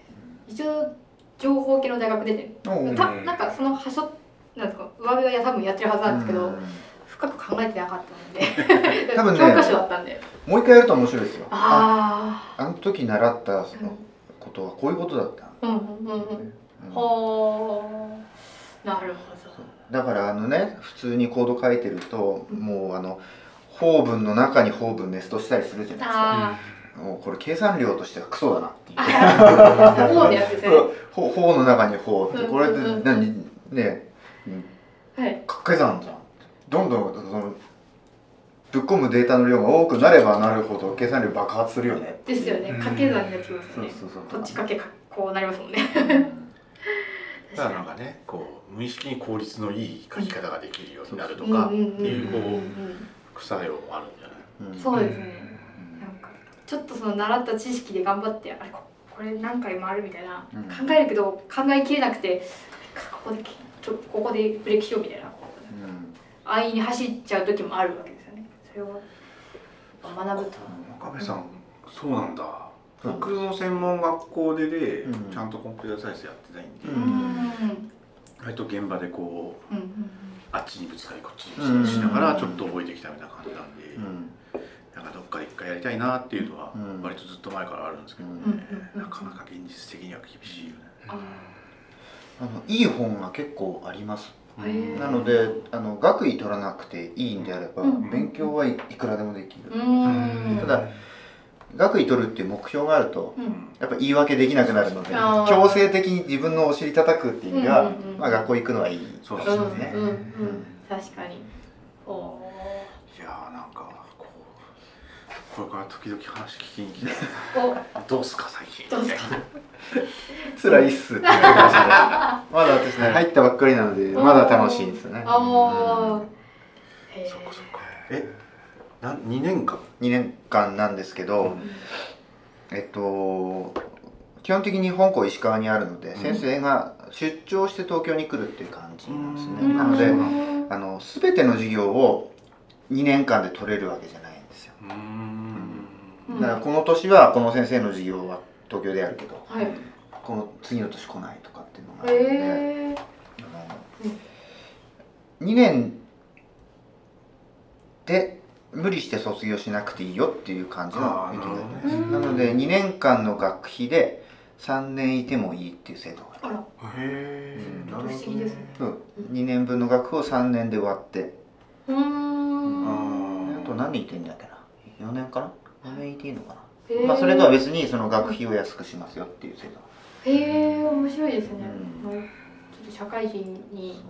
れない。一応情報系の大学出てたなんかそのはしょなんですか上辺はや多分やってるはずなんですけど、うん。深く考えてなかったので 多分ね教科書だったんで。もう一回やると面白いですよ。あああの時習ったそあのことはこういうことだった、うんうんうんうん。うん。ほうなるほど。だからあのね普通にコード書いてるともうあの法文の中に法文ネストしたりするじゃないですか。あもうこれ計算量としてはクソだなってい うああもうの中に法ってこれって何ねはい。掛け算じゃんどんどんそのぶっ込むデータの量が多くなればなるほど計算量爆発するよねですよね。掛け算になってきますそうよね。そうそうこっち掛けかこうなりますもんね だからなんかねこう無意識に効率のいい書き方ができるようになるとうんかうんうんっていうこうん。うんう副作用もあるんじゃない？うんそうですね。なんかちょっとその習った知識で頑張ってあれここれ何回もあるみたいな、うん考えるけど考えきれなくてここでちょここでブレーキしようみたいな安易に走っちゃう時もあるわけですよね。それを学ぶと。真壁さんそうなんだ。うん僕の専門学校ででうん。ちゃんとコンピューターサイエンスやってないんで、割と現場でこうあっちにぶつかりこっちにぶつかりしながうん。らちょっと覚えてきたみたいな感じなんで、うん。なんかどっかで一回やりたいなっていうのはうん。割とずっと前からあるんですけどね、うんなかなか現実的には厳しいよね。ああのいい本が結構あります。なのであの学位取らなくていいんであれば、うん。勉強はいいくらでもできる、ーうん。ただ学位取るっていう目標があるとうん。やっぱ言い訳できなくなるので強制的に自分のお尻叩くっていう意味では、うんうんうん。まあ、学校行くのはいい。うんそうですね。うんうん確かに。おいやーなんかこうこれから時々話聞きに来て。どうすか最近。どうすか？辛いっすって言ってましたねまだ私ね入ったばっかりなのでまだ楽しいですね。ああへー。そっかそっか。えなん2年間？2年間なんですけど、えっと基本的に本校石川にあるので、うん。先生が出張して東京に来るっていう感じなんですね、うん。なのでうん。あの全ての授業を2年間で取れるわけじゃないんですよ。うーん。うん。だからこの年はこの先生の授業は東京でやるけどはい。この次の年来ないとかっていうのがあるので、へえあの2年で無理して卒業しなくていいよっていう感じのあー勉強なるほどね。ですなので2年間の学費で3年いてもいいっていう制度がある。へえうん。なるほど不思議ですね。そう。2年分の学費を3年で割って。うーん。ああと何年いてんだっけな。4年かな？4年いていいのかな、まあ、それとは別にその学費を安くしますよっていう制度。へえ面白いですね、うん。ちょっと社会人に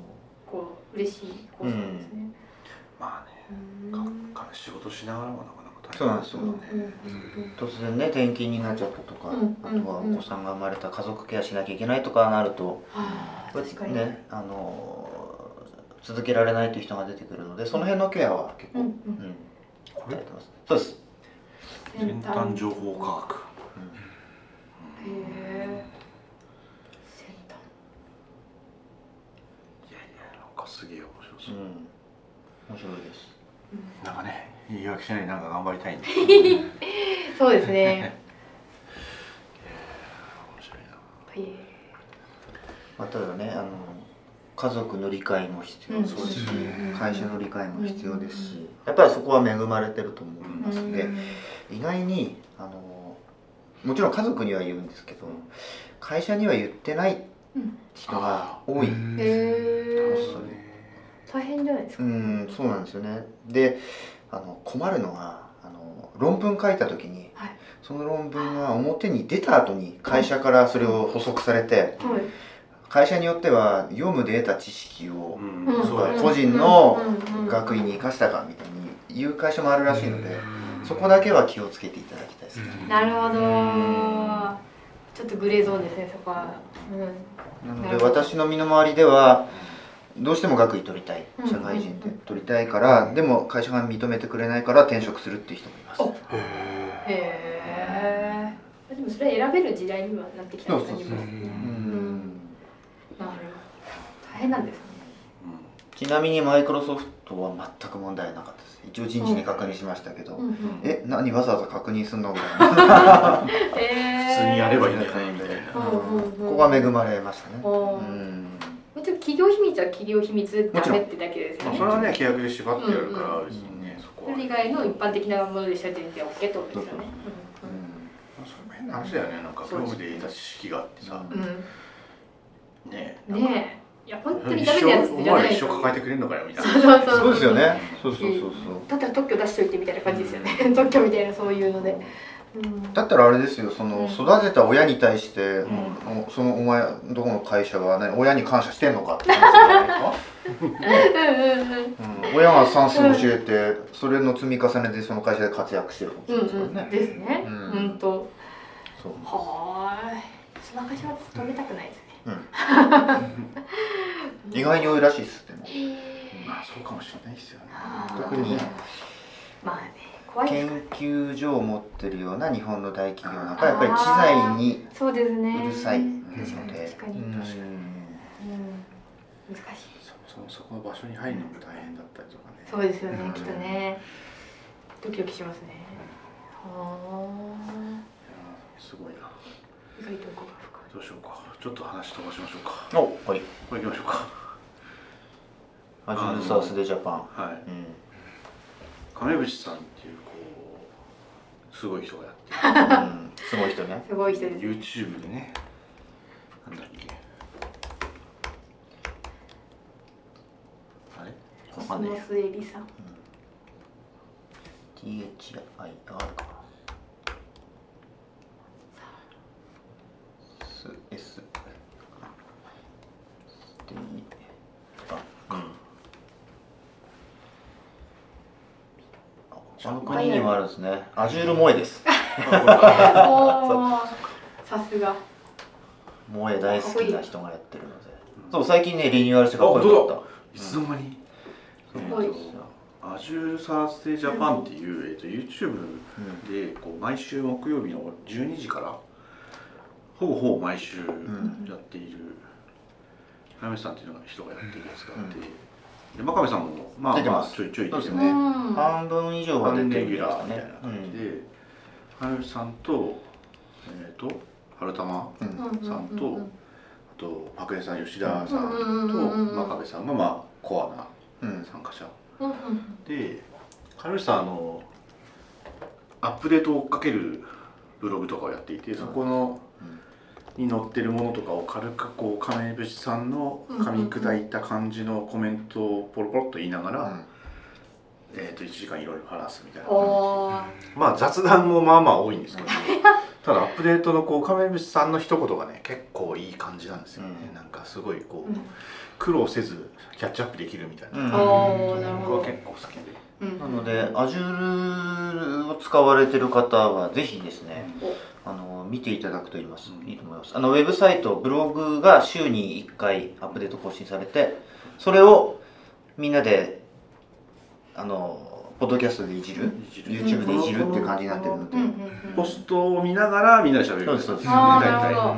こう嬉しいコースなんですね、まあね仕事しながらもなかなか大変そうなんですよ。うん。うん突然ね転勤になっちゃったとか、うん。あとはお子さんが生まれた家族ケアしなきゃいけないとかなると、ねあのー続けられないという人が出てくるのでその辺のケアは結構、うん。うん。うんこれ？やってます。そうです、先端情報科学。へえ先端いやいやなんかすげえ面白う、そうん。面白いですなんかね言い訳しないでなんか頑張りたいんで そうですね。面 白いなまあ、ただねあの家族の理解も必要ですし、うん会社の理解も必要ですし、やっぱりそこは恵まれてると思いますので、意外にあのもちろん家族には言うんですけど会社には言ってないうん人が多い、へえそう大変じゃないですか、うんそうなんですよね。であの困るのがあの論文書いた時に、はい。その論文が表に出た後に会社からそれを補足されて、はい。会社によっては業務で得た知識をうん個人の学位に生かしたかみたいに言う会社もあるらしいので、そこだけは気をつけていただきたいですね。なるほど。ちょっとグレーゾーンですねそこは。うん。なので私の身の回りではどうしても学位取りたいうん。社会人で。取りたいから、でも会社が認めてくれないから転職するっていう人もいます。おへえでもそれ選べる時代にはなってきたそうそうそう。うん。なるほど。大変なんですね。ちなみにマイクロソフトは全く問題なかったです。一応人事に確認しましたけど、うん。うんえ何わざわざ確認すんのぐらいな。普通にやればいいんじゃないみたいな。うんうんうん。ここは恵まれましたね。うん企業秘密は企業秘密ダメってだけですよねまあそれはね契約で縛ってやるから別にねそこは。それ以外の一般的なものでしたら全然 OK ってことですよね。話だよね。なんかブログで得た知識があってさ。うん。ねうんねえ。いや本当に一ダメなやつ生おじゃない一生抱えてくれるのかよみたいな。そうそうそう。そうですよね。そうそうそうそうだったら特許出しといてみたいな感じですよね。特許みたいなそういうので、うん、だったらあれですよそのうん。育てた親に対して、ん。おそのお前どこの会社は、ね、親に感謝してんのかって話じゃないですか？うん。うんうんうん親が算数教えて、それの積み重ねでその会社で活躍してるかもしうんれないですからね、うんですね。うん。うんと、そう。はーい。その会社は勤めたくないですね。意外に多いらしいっすでも。まあそうかもしれないですよね。特に。まあ研。究所を持ってるような日本の大企業なんかやっぱり知財にそうですね。うるさい確かにので確かに。難しい。そもそもそこの場所に入るのも大変だったりとかねそうですよねうん。きっとね。ドキドキしますね。はいやすごいなあ。意外と奥が深い。どうしようかちょっと話飛ばしましょうかおはいこれ行きましょうかアジュールサウスでジャパンはいうん亀渕さんっていうこうすごい人がやって うん。すごい人ね。すごい人です。る YouTube でね。なんだっけ。あれ？コスモスエビさん。THIR か。ス S であうんあの国にもあるんですね。アジュール萌えです。さすが。萌え大好きな人がやってるので。そう最近ねリニューアルしてかっこあよかっいつの間に？すごい。アジュールサースデージャパンっていう、えー、と YouTube た、でこう毎週木曜日の12時からほぼほぼ毎週ん。やっている花見さんっていうのが人がやってるやつがあって、で真壁さんもまあ出てます。まあちょいちょいですね。うん。半分以上は出てる半レギュラーみたいなね感じで、花見さんとえっ、と春玉うん。うんさんと、あとパクエさん吉田さんとうんうんうんうんうん真壁さんがまあコアうん。な参加者。うんうんで金内さんあのアップデートを追っかけるブログとかをやっていてそこのに載ってるものとかを軽くこう亀渕さんの噛み砕いた感じのコメントをポロポロっと言いながら、えー、と1時間いろいろ話すみたいな感じ。まあ雑談もまあまあ多いんですけどただアップデートのこう亀渕さんの一言がね結構いい感じなんですよね、うん。なんかすごいこう、うん。苦労せずキャッチアップできるみたいな、うん。おーなるほど。僕は結構好きで。うん。なので Azure を使われてる方はぜひですねあの見ていただくといいます。うん。いいと思います。あのウェブサイトブログが週に1回アップデート更新されてそれをみんなであのポッドキャストでいじる？いじる。YouTube でいじるっていう感じになってるので、うんうんうんポストを見ながらみんなで喋るそうですそう。ですな。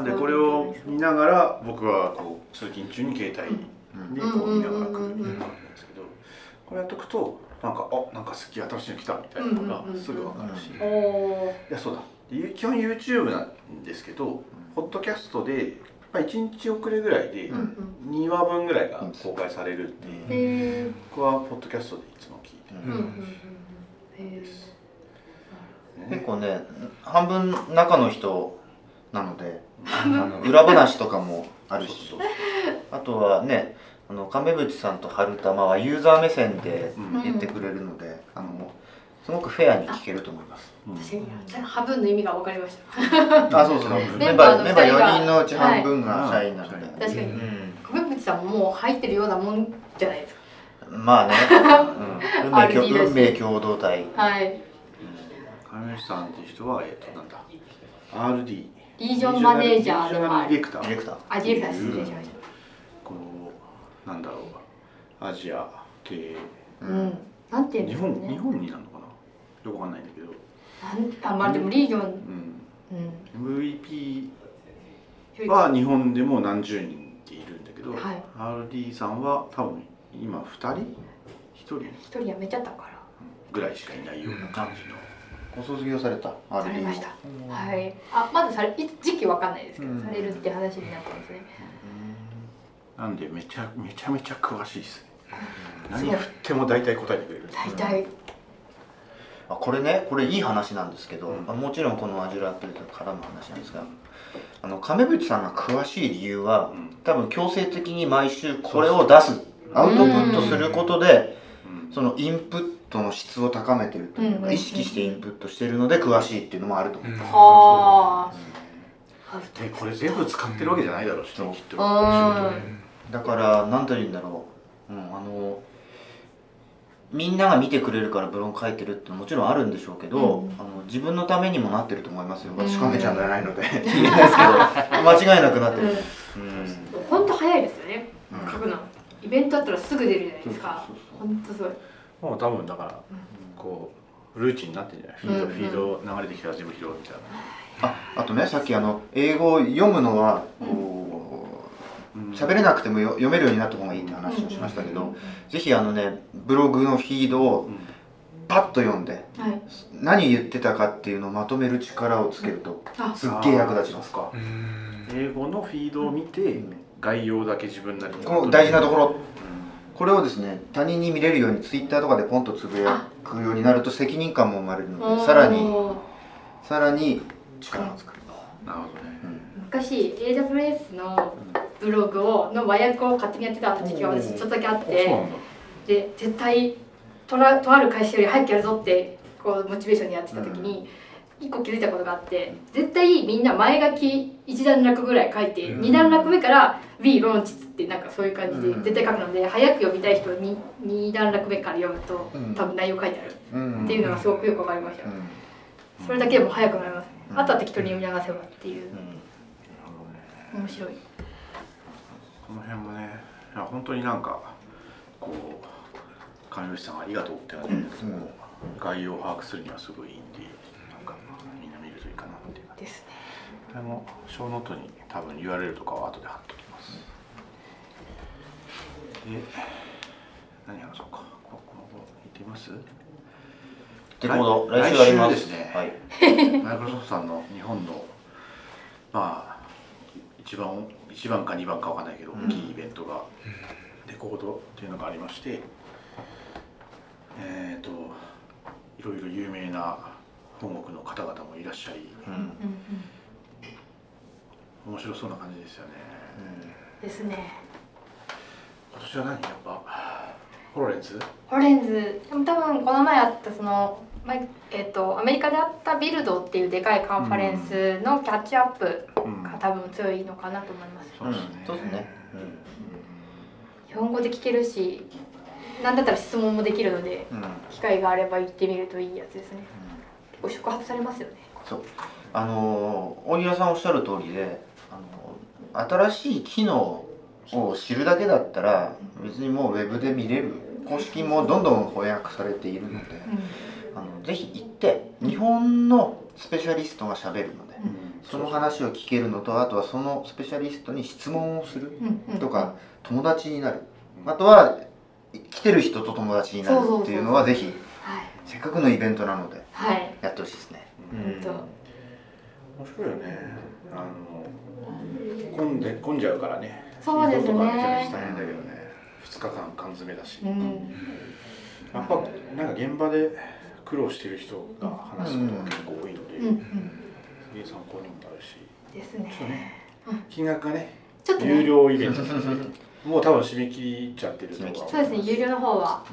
んでこれを見ながら僕はこう通勤中に携帯うん。でこう見ながら来るみたいな感じなんですけどこれやっとくとなんかあなんか好き新しいの来たみたいなのがすぐ分かるし。いやそうだ。で基本 YouTube なんですけどポッドキャストでまあ1日遅れぐらいでうんうん。2話分ぐらいが公開されるっていう。僕はポッドキャストで結構ね半分中の人なのであの裏話とかもあるし。あとはねあの亀渕さんと春玉はユーザー目線でうん。言ってくれるので、あのすごくフェアに聞けると思います。うん。確かに。半分の意味が分かりました。あそうそう。メメンンバーメンバー二人が。4人のうち半分が社員なので、はい確かに。うん。米渕さんももう入ってるようなもんじゃないですかまあね、うん、運命共同体。はい。亀吉さんっていう人はえっ、となんだ？RD リージョンマネージャーでもある。ディレクターディレクター。あディレクター失礼しましこうなんだろうアジア系たうん。なんていうんで日すかね。本日本になるのかな？よくわかんないんだけど、なんあまあでもリージョン。うん、うん。MVP は日本でも何十人っているんだけど、はい。RD さんは多分今2人？1人？一人辞めちゃったから。ぐらいしかいないような感じの、ご卒業された？されました。うんはい。あまだされ時期わかんないですけど、うん。されるって話になってますね。なんでめちゃめちゃめちゃ詳しいですね。何振っても大体答えてくれる大体。あこれねこれいい話なんですけど、うん。あもちろんこのアジュラアプリと絡む話なんですがあの亀渕さんが詳しい理由はうん。多分強制的に毎週これを出すアウトプットすることでうん。そのインプットの質を高めてるといううんか意識してインプットしてるので詳しいっていうのもあると思う、はあ。でこれ全部使ってるわけじゃないだろうしねきっとうん。だから何と言うんだろう、うん、あのみんなが見てくれるからブログ書いてるってもちろんあるんでしょうけど、うん。あの自分のためにもなってると思いますよ。私うん。亀ちゃんじゃないので。言えないですけど間違いなくなってる、うん。本当早いですよね。うん。書くの。イベントあったらすぐ出るじゃないですか。そうそうそう本当すごい。もう多分だからこうルーチンになってるんじゃない？フィード、うん。うんフィード流れてきたら全部拾うみたいな。ああとねさっきあの英語を読むのはこう喋れなくてもよ読めるようになった方がいいって話をしましたけど、うん。ぜひあのねブログのフィードをうん。パッと読んではい。何言ってたかっていうのをまとめる力をつけるとあ。すっげえ役立ちます。か。うん。英語のフィードを見て概要だけ自分なりにこの大事なところ。うこれをですね他人に見れるようにツイッターとかでポンとつぶやくようになると責任感も生まれるのでさらにさらに力がつく、んなるほどね。うん。昔 AWS のブログをの和訳を勝手にやってた時期が私ちょっとだけあってで絶対とらとある会社より早くやるぞってこうモチベーションでやってた時に、一個気づいたことがあって絶対みんな前書き1段落ぐらい書いて、うん。2段落目から「We launch」ってなんかそういう感じうん。で絶対書くので、早く読みたい人に2段落目から読むと、うん。多分内容書いてある。うん。っていうのがすごくよくわかりました、うん。それだけでも早くなります、うん。あとは適当に読み流せばっていう。面白い。この辺もねいや本当になんかこう金吉さんありがとうって感じなん。だけど、うん概要を把握するにはすごいいいんでですね。これも小ノートに多分 URL とかは後で貼っときます。で何話そうか。こここ行ってみます？ってこと来週ありですね。はい。マイクロソフトさんの日本のまあ一番一番か二番かわかんないけどうん。大きいイベントがレコードっていうのがありましてえっ、といろいろ有名な本国の方々もいらっしゃりうん。うん面白そうな感じですよね。うん。ですね。今年は何やっぱホロレンズ？ホレンズ。でも多分この前あったその、まえっとアメリカであったビルドっていうでかいカンファレンスのキャッチアップうん。が多分強いのかなと思います。うんそうですね。そうですね。日本語で聞けるしなんだったら質問もできるので機会があれば行ってみるといいやつですね。結構触発されますよね。そう。あのー大平さんおっしゃる通りで、あのー新しい機能を知るだけだったら別にもうウェブで見れる公式もどんどん翻訳されているのであのぜひ行って日本のスペシャリストがしゃべるのでその話を聞けるのとあとはそのスペシャリストに質問をするうんうんとか友達になる。あとは来てる人と友達になるっていうのはぜひはい。せっかくのイベントなのではい。やってほしいですね。うん。本当。面白いよね。あの混んで混んじゃうからね。そうですね。大変だけどね。2日間缶詰だし、うん。やっぱなんか現場で苦労してる人が話すことが結構多いので、うんうん。すげえ参考にもなるし。ですね。ね金額がねちょっと有ね料イベント。もう多分締め切っちゃってるそうですね。有料の方は。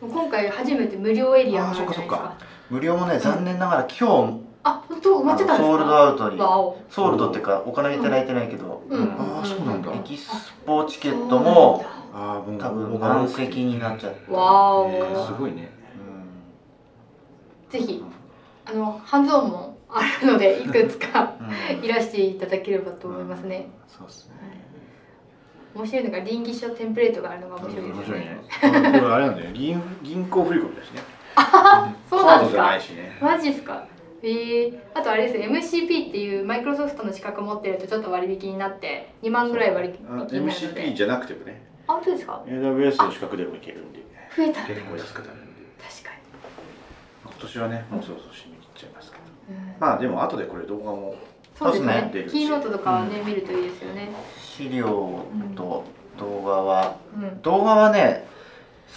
今回初めて無料エリアがあるじゃないですあそっかそか無料もね残念ながら今日あ本当？埋まってたんですか？ソールドアウトに。ソールドっていうかお金いただいてないけど、うん。うん。ああそうなんだ。エキスポチケットもああもう多分満席になっちゃって、わお、えーすごいね。ぜひ。あのハンズオンもあるのでいくつかうん。いらしていただければと思いますね、そうですね。面白いのが臨機書テンプレートがあるのが面白いです面白いね。ね これあれなんだよ銀銀行振り込みだしね そうなんですか？いしね。マジっすか？えー、あとあれですね MCP っていうマイクロソフトの資格持ってるとちょっと割引になって2万ぐらい割引になあるので MCP じゃなくてもね。あ本当ですか？AWS の資格でもいけるんで。増えた結構安くなるんで。確か今年はねもうそろそろ締め切っちゃいますけど。に、うん。まあでも後でこれ動画もそうですね。キーノートとかはね、見るといいですよね。資料と動画はうん。動画はね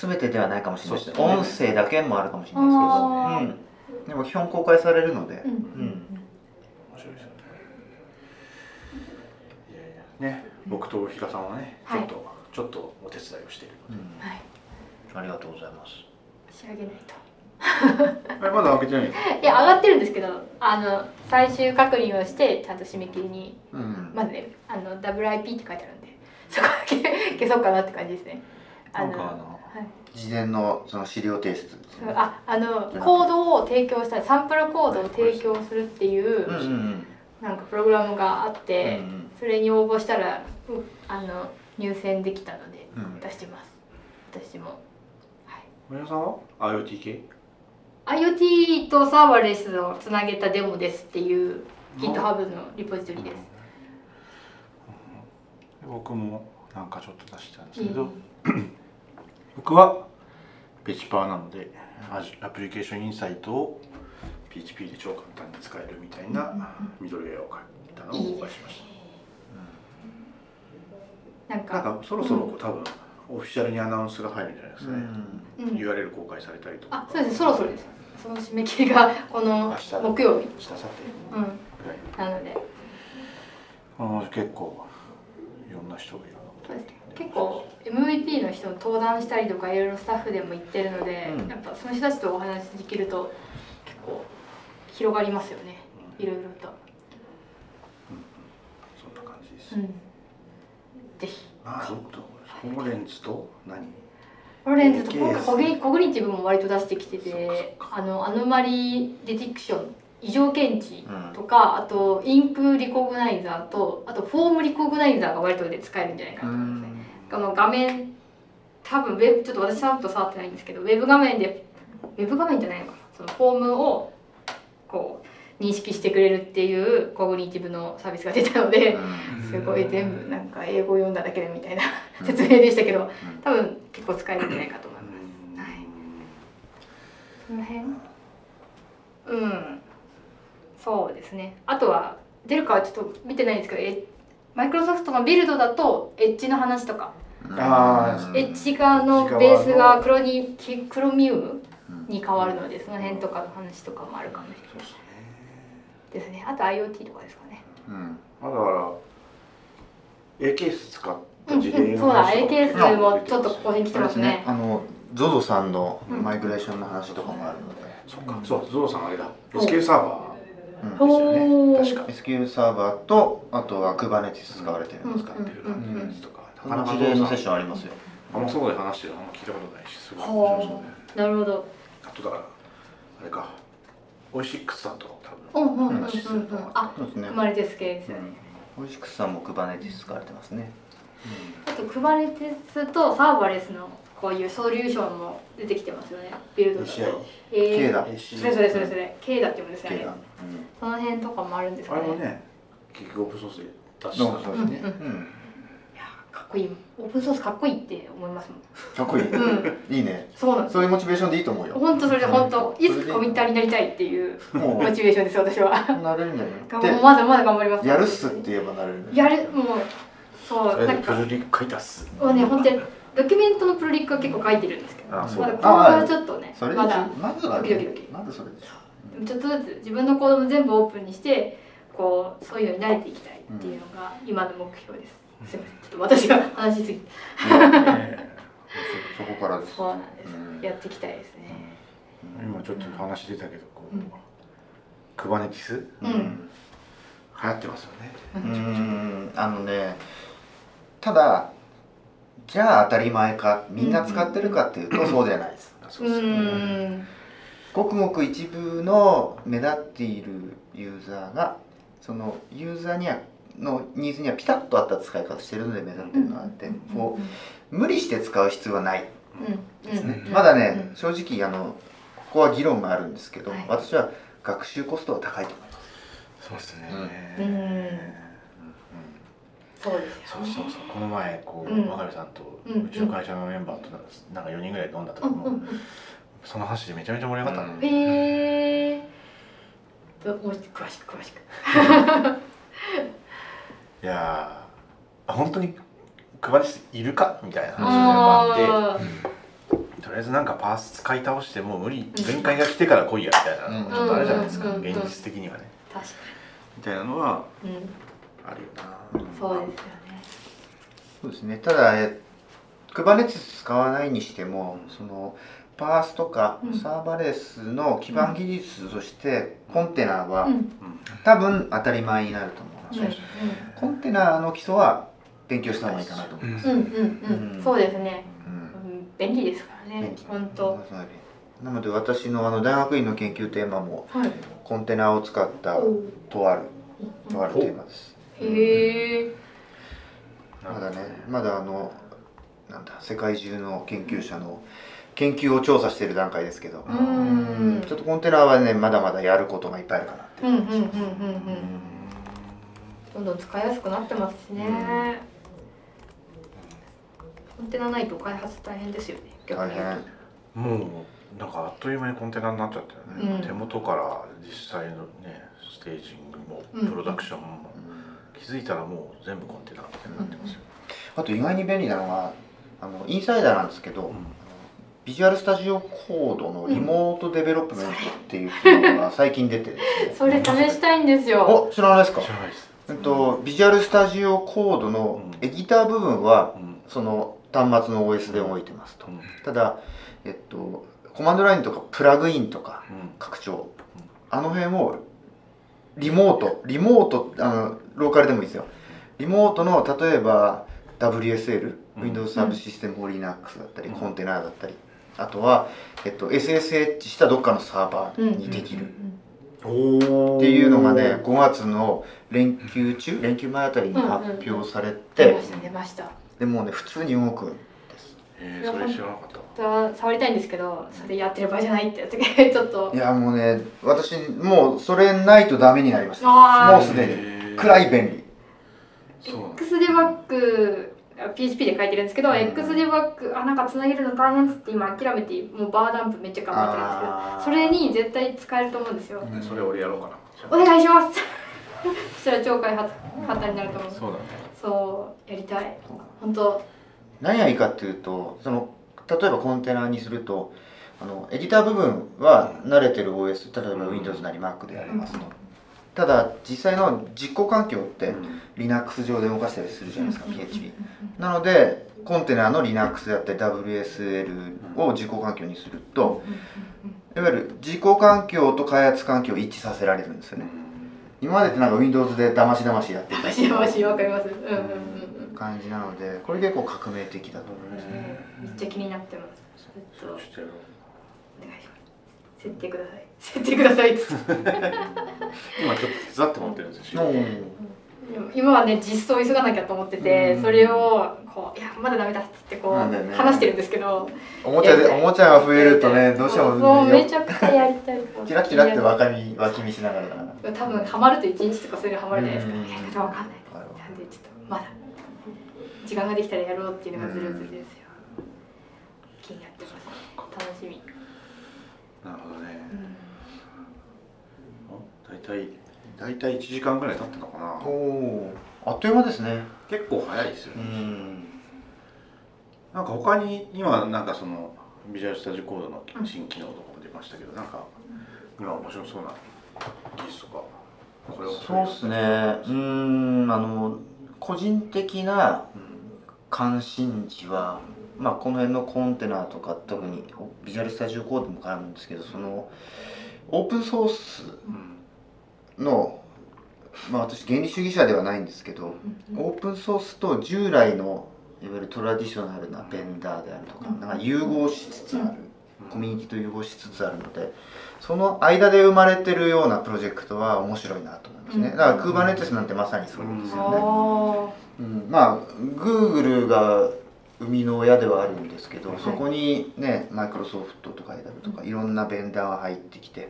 全てではないかもしれないです。音声だけもあるかもしれないですけど、うん、でも基本公開されるので、うん。うん面白いですよね。いやいや。ね僕と比嘉さんはねちはい。ょっと、ちょっとお手伝いをしているうん。はい。ありがとうございます。仕上げないと。えまだ開けてないの？いや上がってるんですけどあの最終確認をしてちゃんと締め切りにうん。まずねあの WIP って書いてあるんでそこだけ消そうかなって感じですね。あのなんかあのはい事前のその資料提出ですね。ああのコードを提供したいサンプルコードを提供するっていう、うんうんなんかプログラムがあっうんて、それに応募したらうあの入選できたのでうん出してます。私も、はい、村さんは？IoT 系？IoT とサーバーレスをつなげたデモですっていう GitHub のリポジトリです、僕もなんかちょっと出したんですけど、うん僕はペチパーなのでアプリケーションインサイトを PHP で超簡単に使えるみたいなミドルウェアを書いたのを公開しましなんたなんかかそろそろ多分オフィシャルにアナウンスが入るんじゃないですかね、うん。URL 公開されたりとか。あそうです。そろそろです。その締め切りがこの木曜日。明日さてうん。なので。あの結構いろんな人がいるそうですね結構 MVP の人も登壇したりとかいろいろスタッフでも言ってるので、うん。やっぱその人たちとお話しできると結構広がりますよね。いろいろと、そんな感じです、うん、ぜひ。あちょっとホーレンズと何？ロレンズと今回コグニコグニティブも割と出してきてそてあのアノマリディティクション異常検知とか、あとインクリコグナイザーとあとフォームリコグナイザーが割とで使えるんじゃないかなと思いますねこの画面多分ウェブちょっと私ちゃんと触ってないんですけどウェブ画面でウェブ画面じゃないのかな？そのフォームをこう認識してくれるっていうコグニティブのサービスが出たので、すごい全部なんか英語読んだだけでみたいな説明でしたけど多分結構使えるんじゃないかと思います。はい。その辺？うん。そうですね。あとは出るかはちょっと見てないんですけどえマイクロソフトのビルドだとエッジの話とかあッジ側の？ベースがクロニキクロミウムに変わるのでその辺とかの話とかもあるかもしれない。ですね。あと IoT とかですかね。うんあだから A ケース使っうん、た事例うん、そうだ A ケースもあちょっとここに来てあれですねますねあの ZOZO さんのマイグレーションの話とかもあるので、そっかそうゾウさんあれだ。SQL サーバうん。おーーですよね。確か。SQL サーバーとあとは Kubernetes 使われてるんですか、うんってるなうんうん。とかこの事例のセッションありますよ。あんまそこで話してる。のあんま聞いたことないしすごい。面白そう。ねなるほど。あとだからあれか。オイシックスさんと多分うんうんうんうんうん。話するとあそうですね。生まれてす系ですよねオイシックスさんも Kubernetes 使われてますね。あと Kubernetes とサーバーレスのこういうソリューションも出てきてますよね。ビルドだと ACI えー。K だそれそれそれそれ。K だって言うんですよね。だ、その辺とかもあるんですかね。あれもね結局オープンソースで出した。そうですね、こいい。オープンソースかっこいいって思いますもん。かっこいい、うん。いいね。そうなんです。そういうモチベーションでいいと思うよ。本当それで本当うん。いつかコミッターになりたいっていうもモチベーションです私は。うなれるんじゃがない？もうまだまだ頑張ります。でやるっすって言えばなれるやるもうそそうれなんかでプルリック書いたっす。もうね本当にドキュメントのプロリックは結構書いてるんですけどあそう。まだコードはちょっとねまだ。まずはドキドキドキ。まずそれでしょ。ちょっとずつ自分のコードも全部オープンにしてこうそういうのに慣れていきたいっていうのが今の目標です、すみません。ちょっと私が話しすぎて。ええそこからです。そうなんです、うん。やっていきたいですね。今ちょっと話出たけどこう、うん。クバネティス？うん。流行ってますよね。うーん。あのねただじゃあ当たり前かみんな使ってるかっていうとそうじゃないです。そううですよね。ん。ごくごく一部の目立っているユーザーがそのユーザーにはのニーズにはピタッと合った使い方してるので目立ってるのがあってこう無理して使う必要はない。うんですね。うん。まだね正直あのここは議論があるんですけどはい。私は学習コストは高いと思います。そうですね、うん。うん。そうですそうそうそう。この前こう、うん。真壁さん。とうちの会社のメンバーとなんか4人ぐらい飲んだ時も、その話でめちゃめちゃ盛り上がったの、うん。へえどもう詳しく詳しく いやー本当に配りいるか？みたいな。話があって。あとりあえずなんかパーツ使い倒してもう無理。限界が来てから来いやみたいな。のがちょっとあるじゃないですか、うん。現実的にはね。ー確かみたいなのはに、うん、あるよな。そうですよね。そうですねただえ Kubernetes 使わないにしてもそのパースとかうん。サーバレスの基盤技術としてコンテナは多分当たり前になると思います、うん。コンテナの基礎は勉強した方がいいかなと思います、うん。うんうん、うん。そうですね、うん。うん、便利ですからね。本当。なので私のあの大学院の研究テーマもはい。コンテナを使ったとあるとあるテーマです。へえ。まだねまだあのなんだ世界中の研究者の研究を調査している段階ですけど。う、ん。ちょっとコンテナはねまだまだやることがいっぱいあるかなってうんうんうんうんうん。うんどんどん使いやすくなってますしね、コンテナないと開発大変ですよね。逆にもうなんかあっという間にコンテナになっちゃったよね、うん。手元から実際のね staging もうん。プロダクションも、気づいたらもう全部コンテナみたいになってますよ、あと意外に便利なのがあの Insider なんですけど、うん。 Visual Studio Code の Remote Development っていうのが最近出てですね。それ試したいんですよ。お知らないですか？知らないです、えっと、 Visual Studio Code のうん。エディター部分はうん。その端末の OS で動いてますと。うん。ただ、えっと、コマンドラインとかプラグインとかうん。拡張。あの辺をリモートリモートあのローカルでもいいですよ。リモートの例えば WSL、うん Windows サーブシステム for Linux だったり、うん。コンテナだったり。あとは、えっと、SSH したどっかのサーバーにできる、おっていうのがね5月の連休中連休前あたりに発表されて、出ました出ました。でもうね普通に動くんです。えー、それ知らなかった。触りたいんですけどそれやってる場合じゃないってやつがちょっと。いやもうね私もうそれないとダメになりました。もうすでに。へー。くらい便利。X デバッグ PHP で書いてるんですけど、うん X デバッグあなんかつなげるの大変っつって今諦めてもうバーダンプめっちゃ頑張ってるんですけどそれに絶対使えると思うんですよ、うん。それ俺やろうかな。お願いします。そしたら超開発簡単になると思う。そうだ。ねそうやりたい。本当。何がいいかっていうとその例えばコンテナにするとあのエディター部分は慣れてる OS 例えば Windows なり Mac でやりますと。ただ実際の実行環境ってうん Linux 上で動かしたりするじゃないですかうん PHP なのでコンテナの Linux であったり WSL を実行環境にするといわゆる実行環境と開発環境を一致させられるんですよね。今までってなんか Windows でだましだましやってた。マジマジわかります。うんうんうんうん。感じなのでこれ結構革命的だと思いますめっちゃ気になってます。ちょっと。お願いします設定ください設定くださいっつって今ちょっと手伝ってもらってるんですよ。うん今はね実装急がなきゃと思ってて、うん。それをこういやまだダメだっつってこう、ね。話してるんですけど。おもちゃでおもちゃが増えるとねどうしてもそうめよちゃくちゃやりたいチラッチラって脇見脇見しながらだから。多分ハマると1日とかそういうのハマるじゃないですか、うん。やり方わかんないなんでちょっとまだ時間ができたらやろうっていうのがずるずるですよ、気になってます楽しみ、なるほどね。うん。大体大体1時間ぐらい経ったのかな。おおあっという間ですね。結構早いですようね、ん。なんか他に今なんかそのビジュアルスタジオコードの新機能とかも出ましたけどなんか今面白そうな技術とかこれをそうっすね。うーんあの個人的なうん関心事はまあ、この辺のコンテナとか特にビジュアルスタジオコードも絡むんですけどそのオープンソースの、まあ、私原理主義者ではないんですけどオープンソースと従来のいわゆるトラディショナルなベンダーであるとかなんか融合しつつあるコミュニティと融合しつつあるのでその間で生まれてるようなプロジェクトは面白いなと思いますね。だから Kubernetes なんてまさにそうですよね、うん、まあ Google が生みの親ではあるんですけど、はい、そこにねマイクロソフトとか AW とかいろんなベンダーが入ってきて、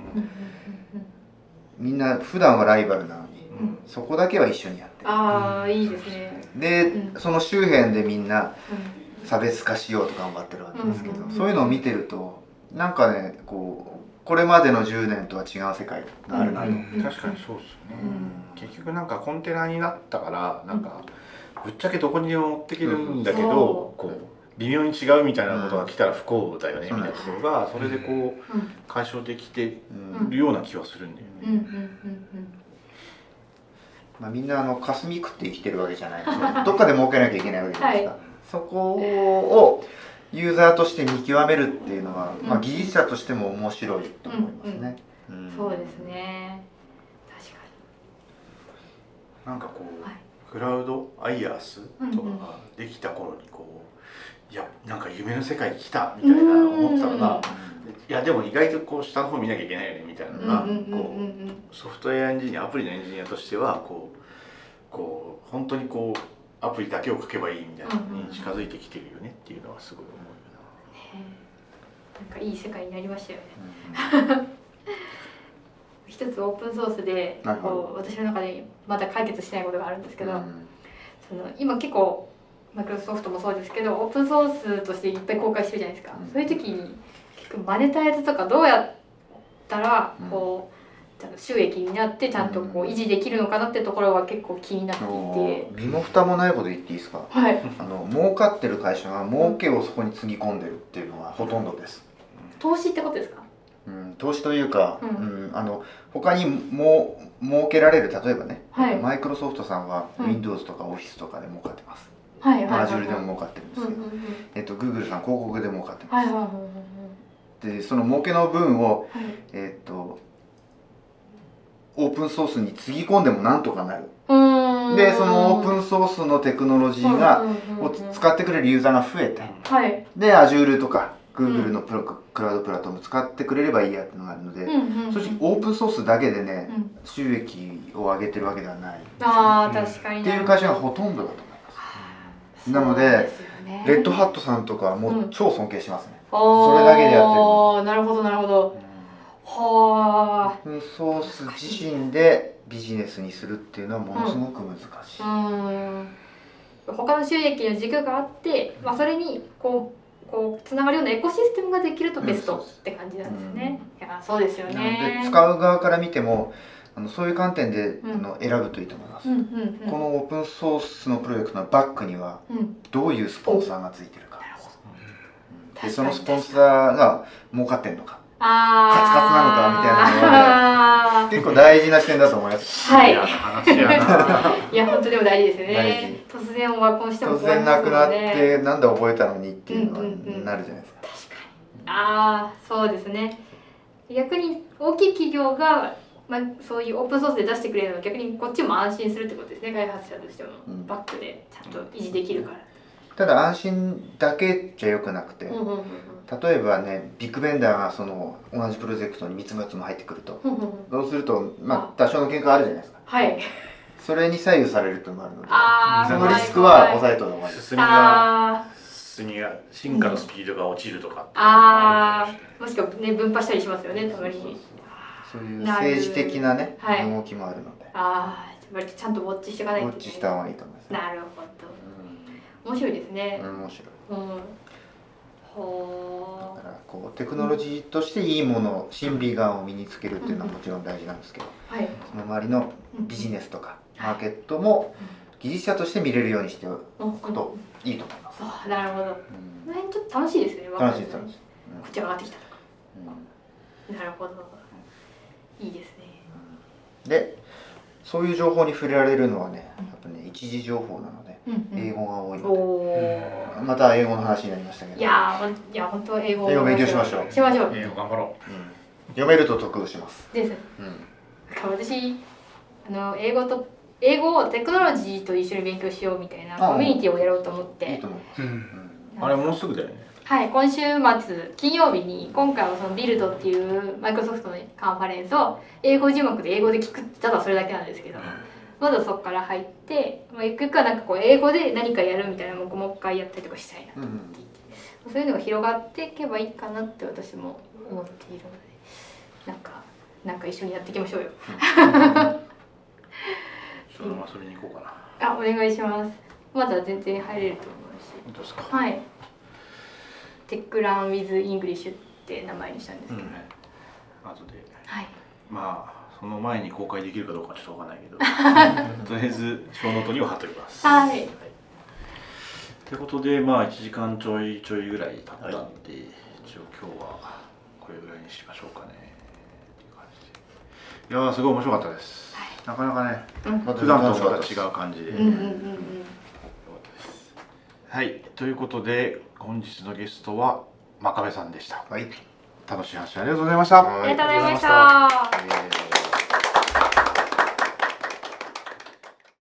みんな普段はライバルなのに、うん、そこだけは一緒にやってる。ああいいですね。で、うん、その周辺でみんな差別化しようと頑張ってるわけですけど、そういうのを見てるとなんかねこうこれまでの10年とは違う世界があるなと、確かにそうですね、結局なんかコンテナになったからなんか、ぶっちゃけどこにでも持ってけるんだけど、こう微妙に違うみたいなことが来たら不幸だよね、みたいなところがそれでこう解消できてるような気はするんだよね。まあ、みんなあの霞食って生きてるわけじゃないですかどっかで儲けなきゃいけないわけじゃないですか、はい、そこをユーザーとして見極めるっていうのは、まあ、技術者としても面白いと思いますね、そうですね。確かに。なんかこう、はい。クラウドアイアースとかができた頃にこういやなんか夢の世界に来たみたいな思ってたのがいやでも意外とこう下の方見なきゃいけないよねみたいなのがこうソフトウェアエンジニアアプリのエンジニアとしてはこうこう本当にこうアプリだけを書けばいいみたいなのに近づいてきてるよねっていうのはすごい思うよな。なんかいい世界になりましたよね。一つオープンソースでこう私の中でまだ解決してないことがあるんですけど、その今結構マイクロソフトもそうですけどオープンソースとしていっぱい公開してるじゃないですか、そういう時に結構マネタイズとかどうやったらこう、収益になってちゃんとこう維持できるのかなってところは結構気になっていて。身も蓋もないこと言っていいですか？はい。あの儲かってる会社が儲けをそこにつぎ込んでるっていうのはほとんどです、投資ってことですか？うん、投資というか、うん、うん、あの他にも儲けられる例えばね、はい、マイクロソフトさん。は Windows とか Office とかで儲かってます、はいはい、Azure でも儲かってるんですけど、うんうんうん、えっと、Google さん広告で儲かってます、はいはいはい、でその儲けの分を、はい、えっとオープンソースにつぎ込んでもなんとかなる。でそのオープンソースのテクノロジーが、を使ってくれるユーザーが増えて、はい、で Azure とか Google のプロ、クラウドプラットフォーム使ってくれればいいやっていうのがあるので、正直オープンソースだけでね、収益を上げてるわけではない。あ確かにっていう会社がほとんどだとなのでレッドハットさんとかもう超尊敬しますね、それだけでやってるなるほどなるほど、はあオー。プンソース自身でビジネスにするっていうのはものすごく難しい、うん。他の収益の軸があって、まあ、それにこうこうつながるようなエコシステムができるとベストって感じなんですね。いやそうですよね。使う側から見てもあのそういう観点で、あの選ぶといいと思います、このオープンソースのプロジェクトのバックにはどういうスポンサーがついてるか、でそのスポンサーが儲かってんのかカツカツなのかみたいなのは、結構大事な視点だと思います。はい。いや本当でも大事ですよね。突然オワコンしても突然なくなってなんで覚えたのにっていうのになるじゃないですか。確かに。ああそうですね。逆に大きい企業がまあ、そういうオープンソースで出してくれるのは逆にこっちも安心するってことですね開発者としても、うん、バックでちゃんと維持できるから。ただ安心だけじゃよくなくて、うんうんうん例えばねビッグベンダーがその同じプロジェクトに3つも4つも入ってくるとそうするとまあ多少の喧嘩あるじゃないですか。はい。それに左右されるというのもあるのでそのリスクは抑えといた方がいい。進みが進みが進化のスピードが落ちるとかああもしくはね分派したりしますよねたまにそういう政治的なね、はい、動きもあるので。ああちゃんとウォッチしていかないとウォッチした方がいいと思います。なるほど、面白いですね、面白い、うん。だからこうテクノロジーとしていいもの審美眼を身につけるっていうのはもちろん大事なんですけど、はい、その周りのビジネスとかマーケットも技術者として見れるようにしておくといいと思います。あなるほど、うん、ちょっと楽しいですね楽しい楽しい、こっち上がってきたとか、うん、なるほどいいですね、でそういう情報に触れられるのはねやっぱね一時情報なのでうんうん。英語が多いおので。おまた英語の話になりましたけど。いやーほんいや本当英語英語勉強しましょう。しましょう。英語頑張ろう。ん。読めると得します、です。うん。私あの英語と英語をテクノロジーと一緒に勉強しようみたいなあコミュニティをやろうと思って。いいと思います、うん。うん。うあれもうすぐだよねはい今週末金曜日に今回はそのビルドっていうマイクロソフトのカンファレンスを英語字幕で英語で聞くただそれだけなんですけどまずそこから入って、まあ、ゆくゆくはなんかこう英語で何かやるみたいなのももう一回やったりとかしたいなうん。そういうのが広がっていけばいいかなって私も思っているのでなんかなんか一緒にやっていきましょうよ。ちょっと遊びに行こうかな。あお願いします。まだ全然入れると思うし。本当ですか？はい Tech Learn with English って名前にしたんですけど、ね後で。はい。まあその前に公開できるかどうかはちょっとわかんないけど。とりあえずショーノートには貼っておきます。はい。ということでまあ1時間ちょいちょいぐらい経ったんで、一応今日はこれぐらいにしましょうかね。いやーすごい面白かったです、はい。なかなかねうん。普段とまた違う感じで、うんうんうんうん。はい。ということで本日のゲストは真壁さんでした。はい。楽しい話ありがとうございました、はいありがとうございました。えー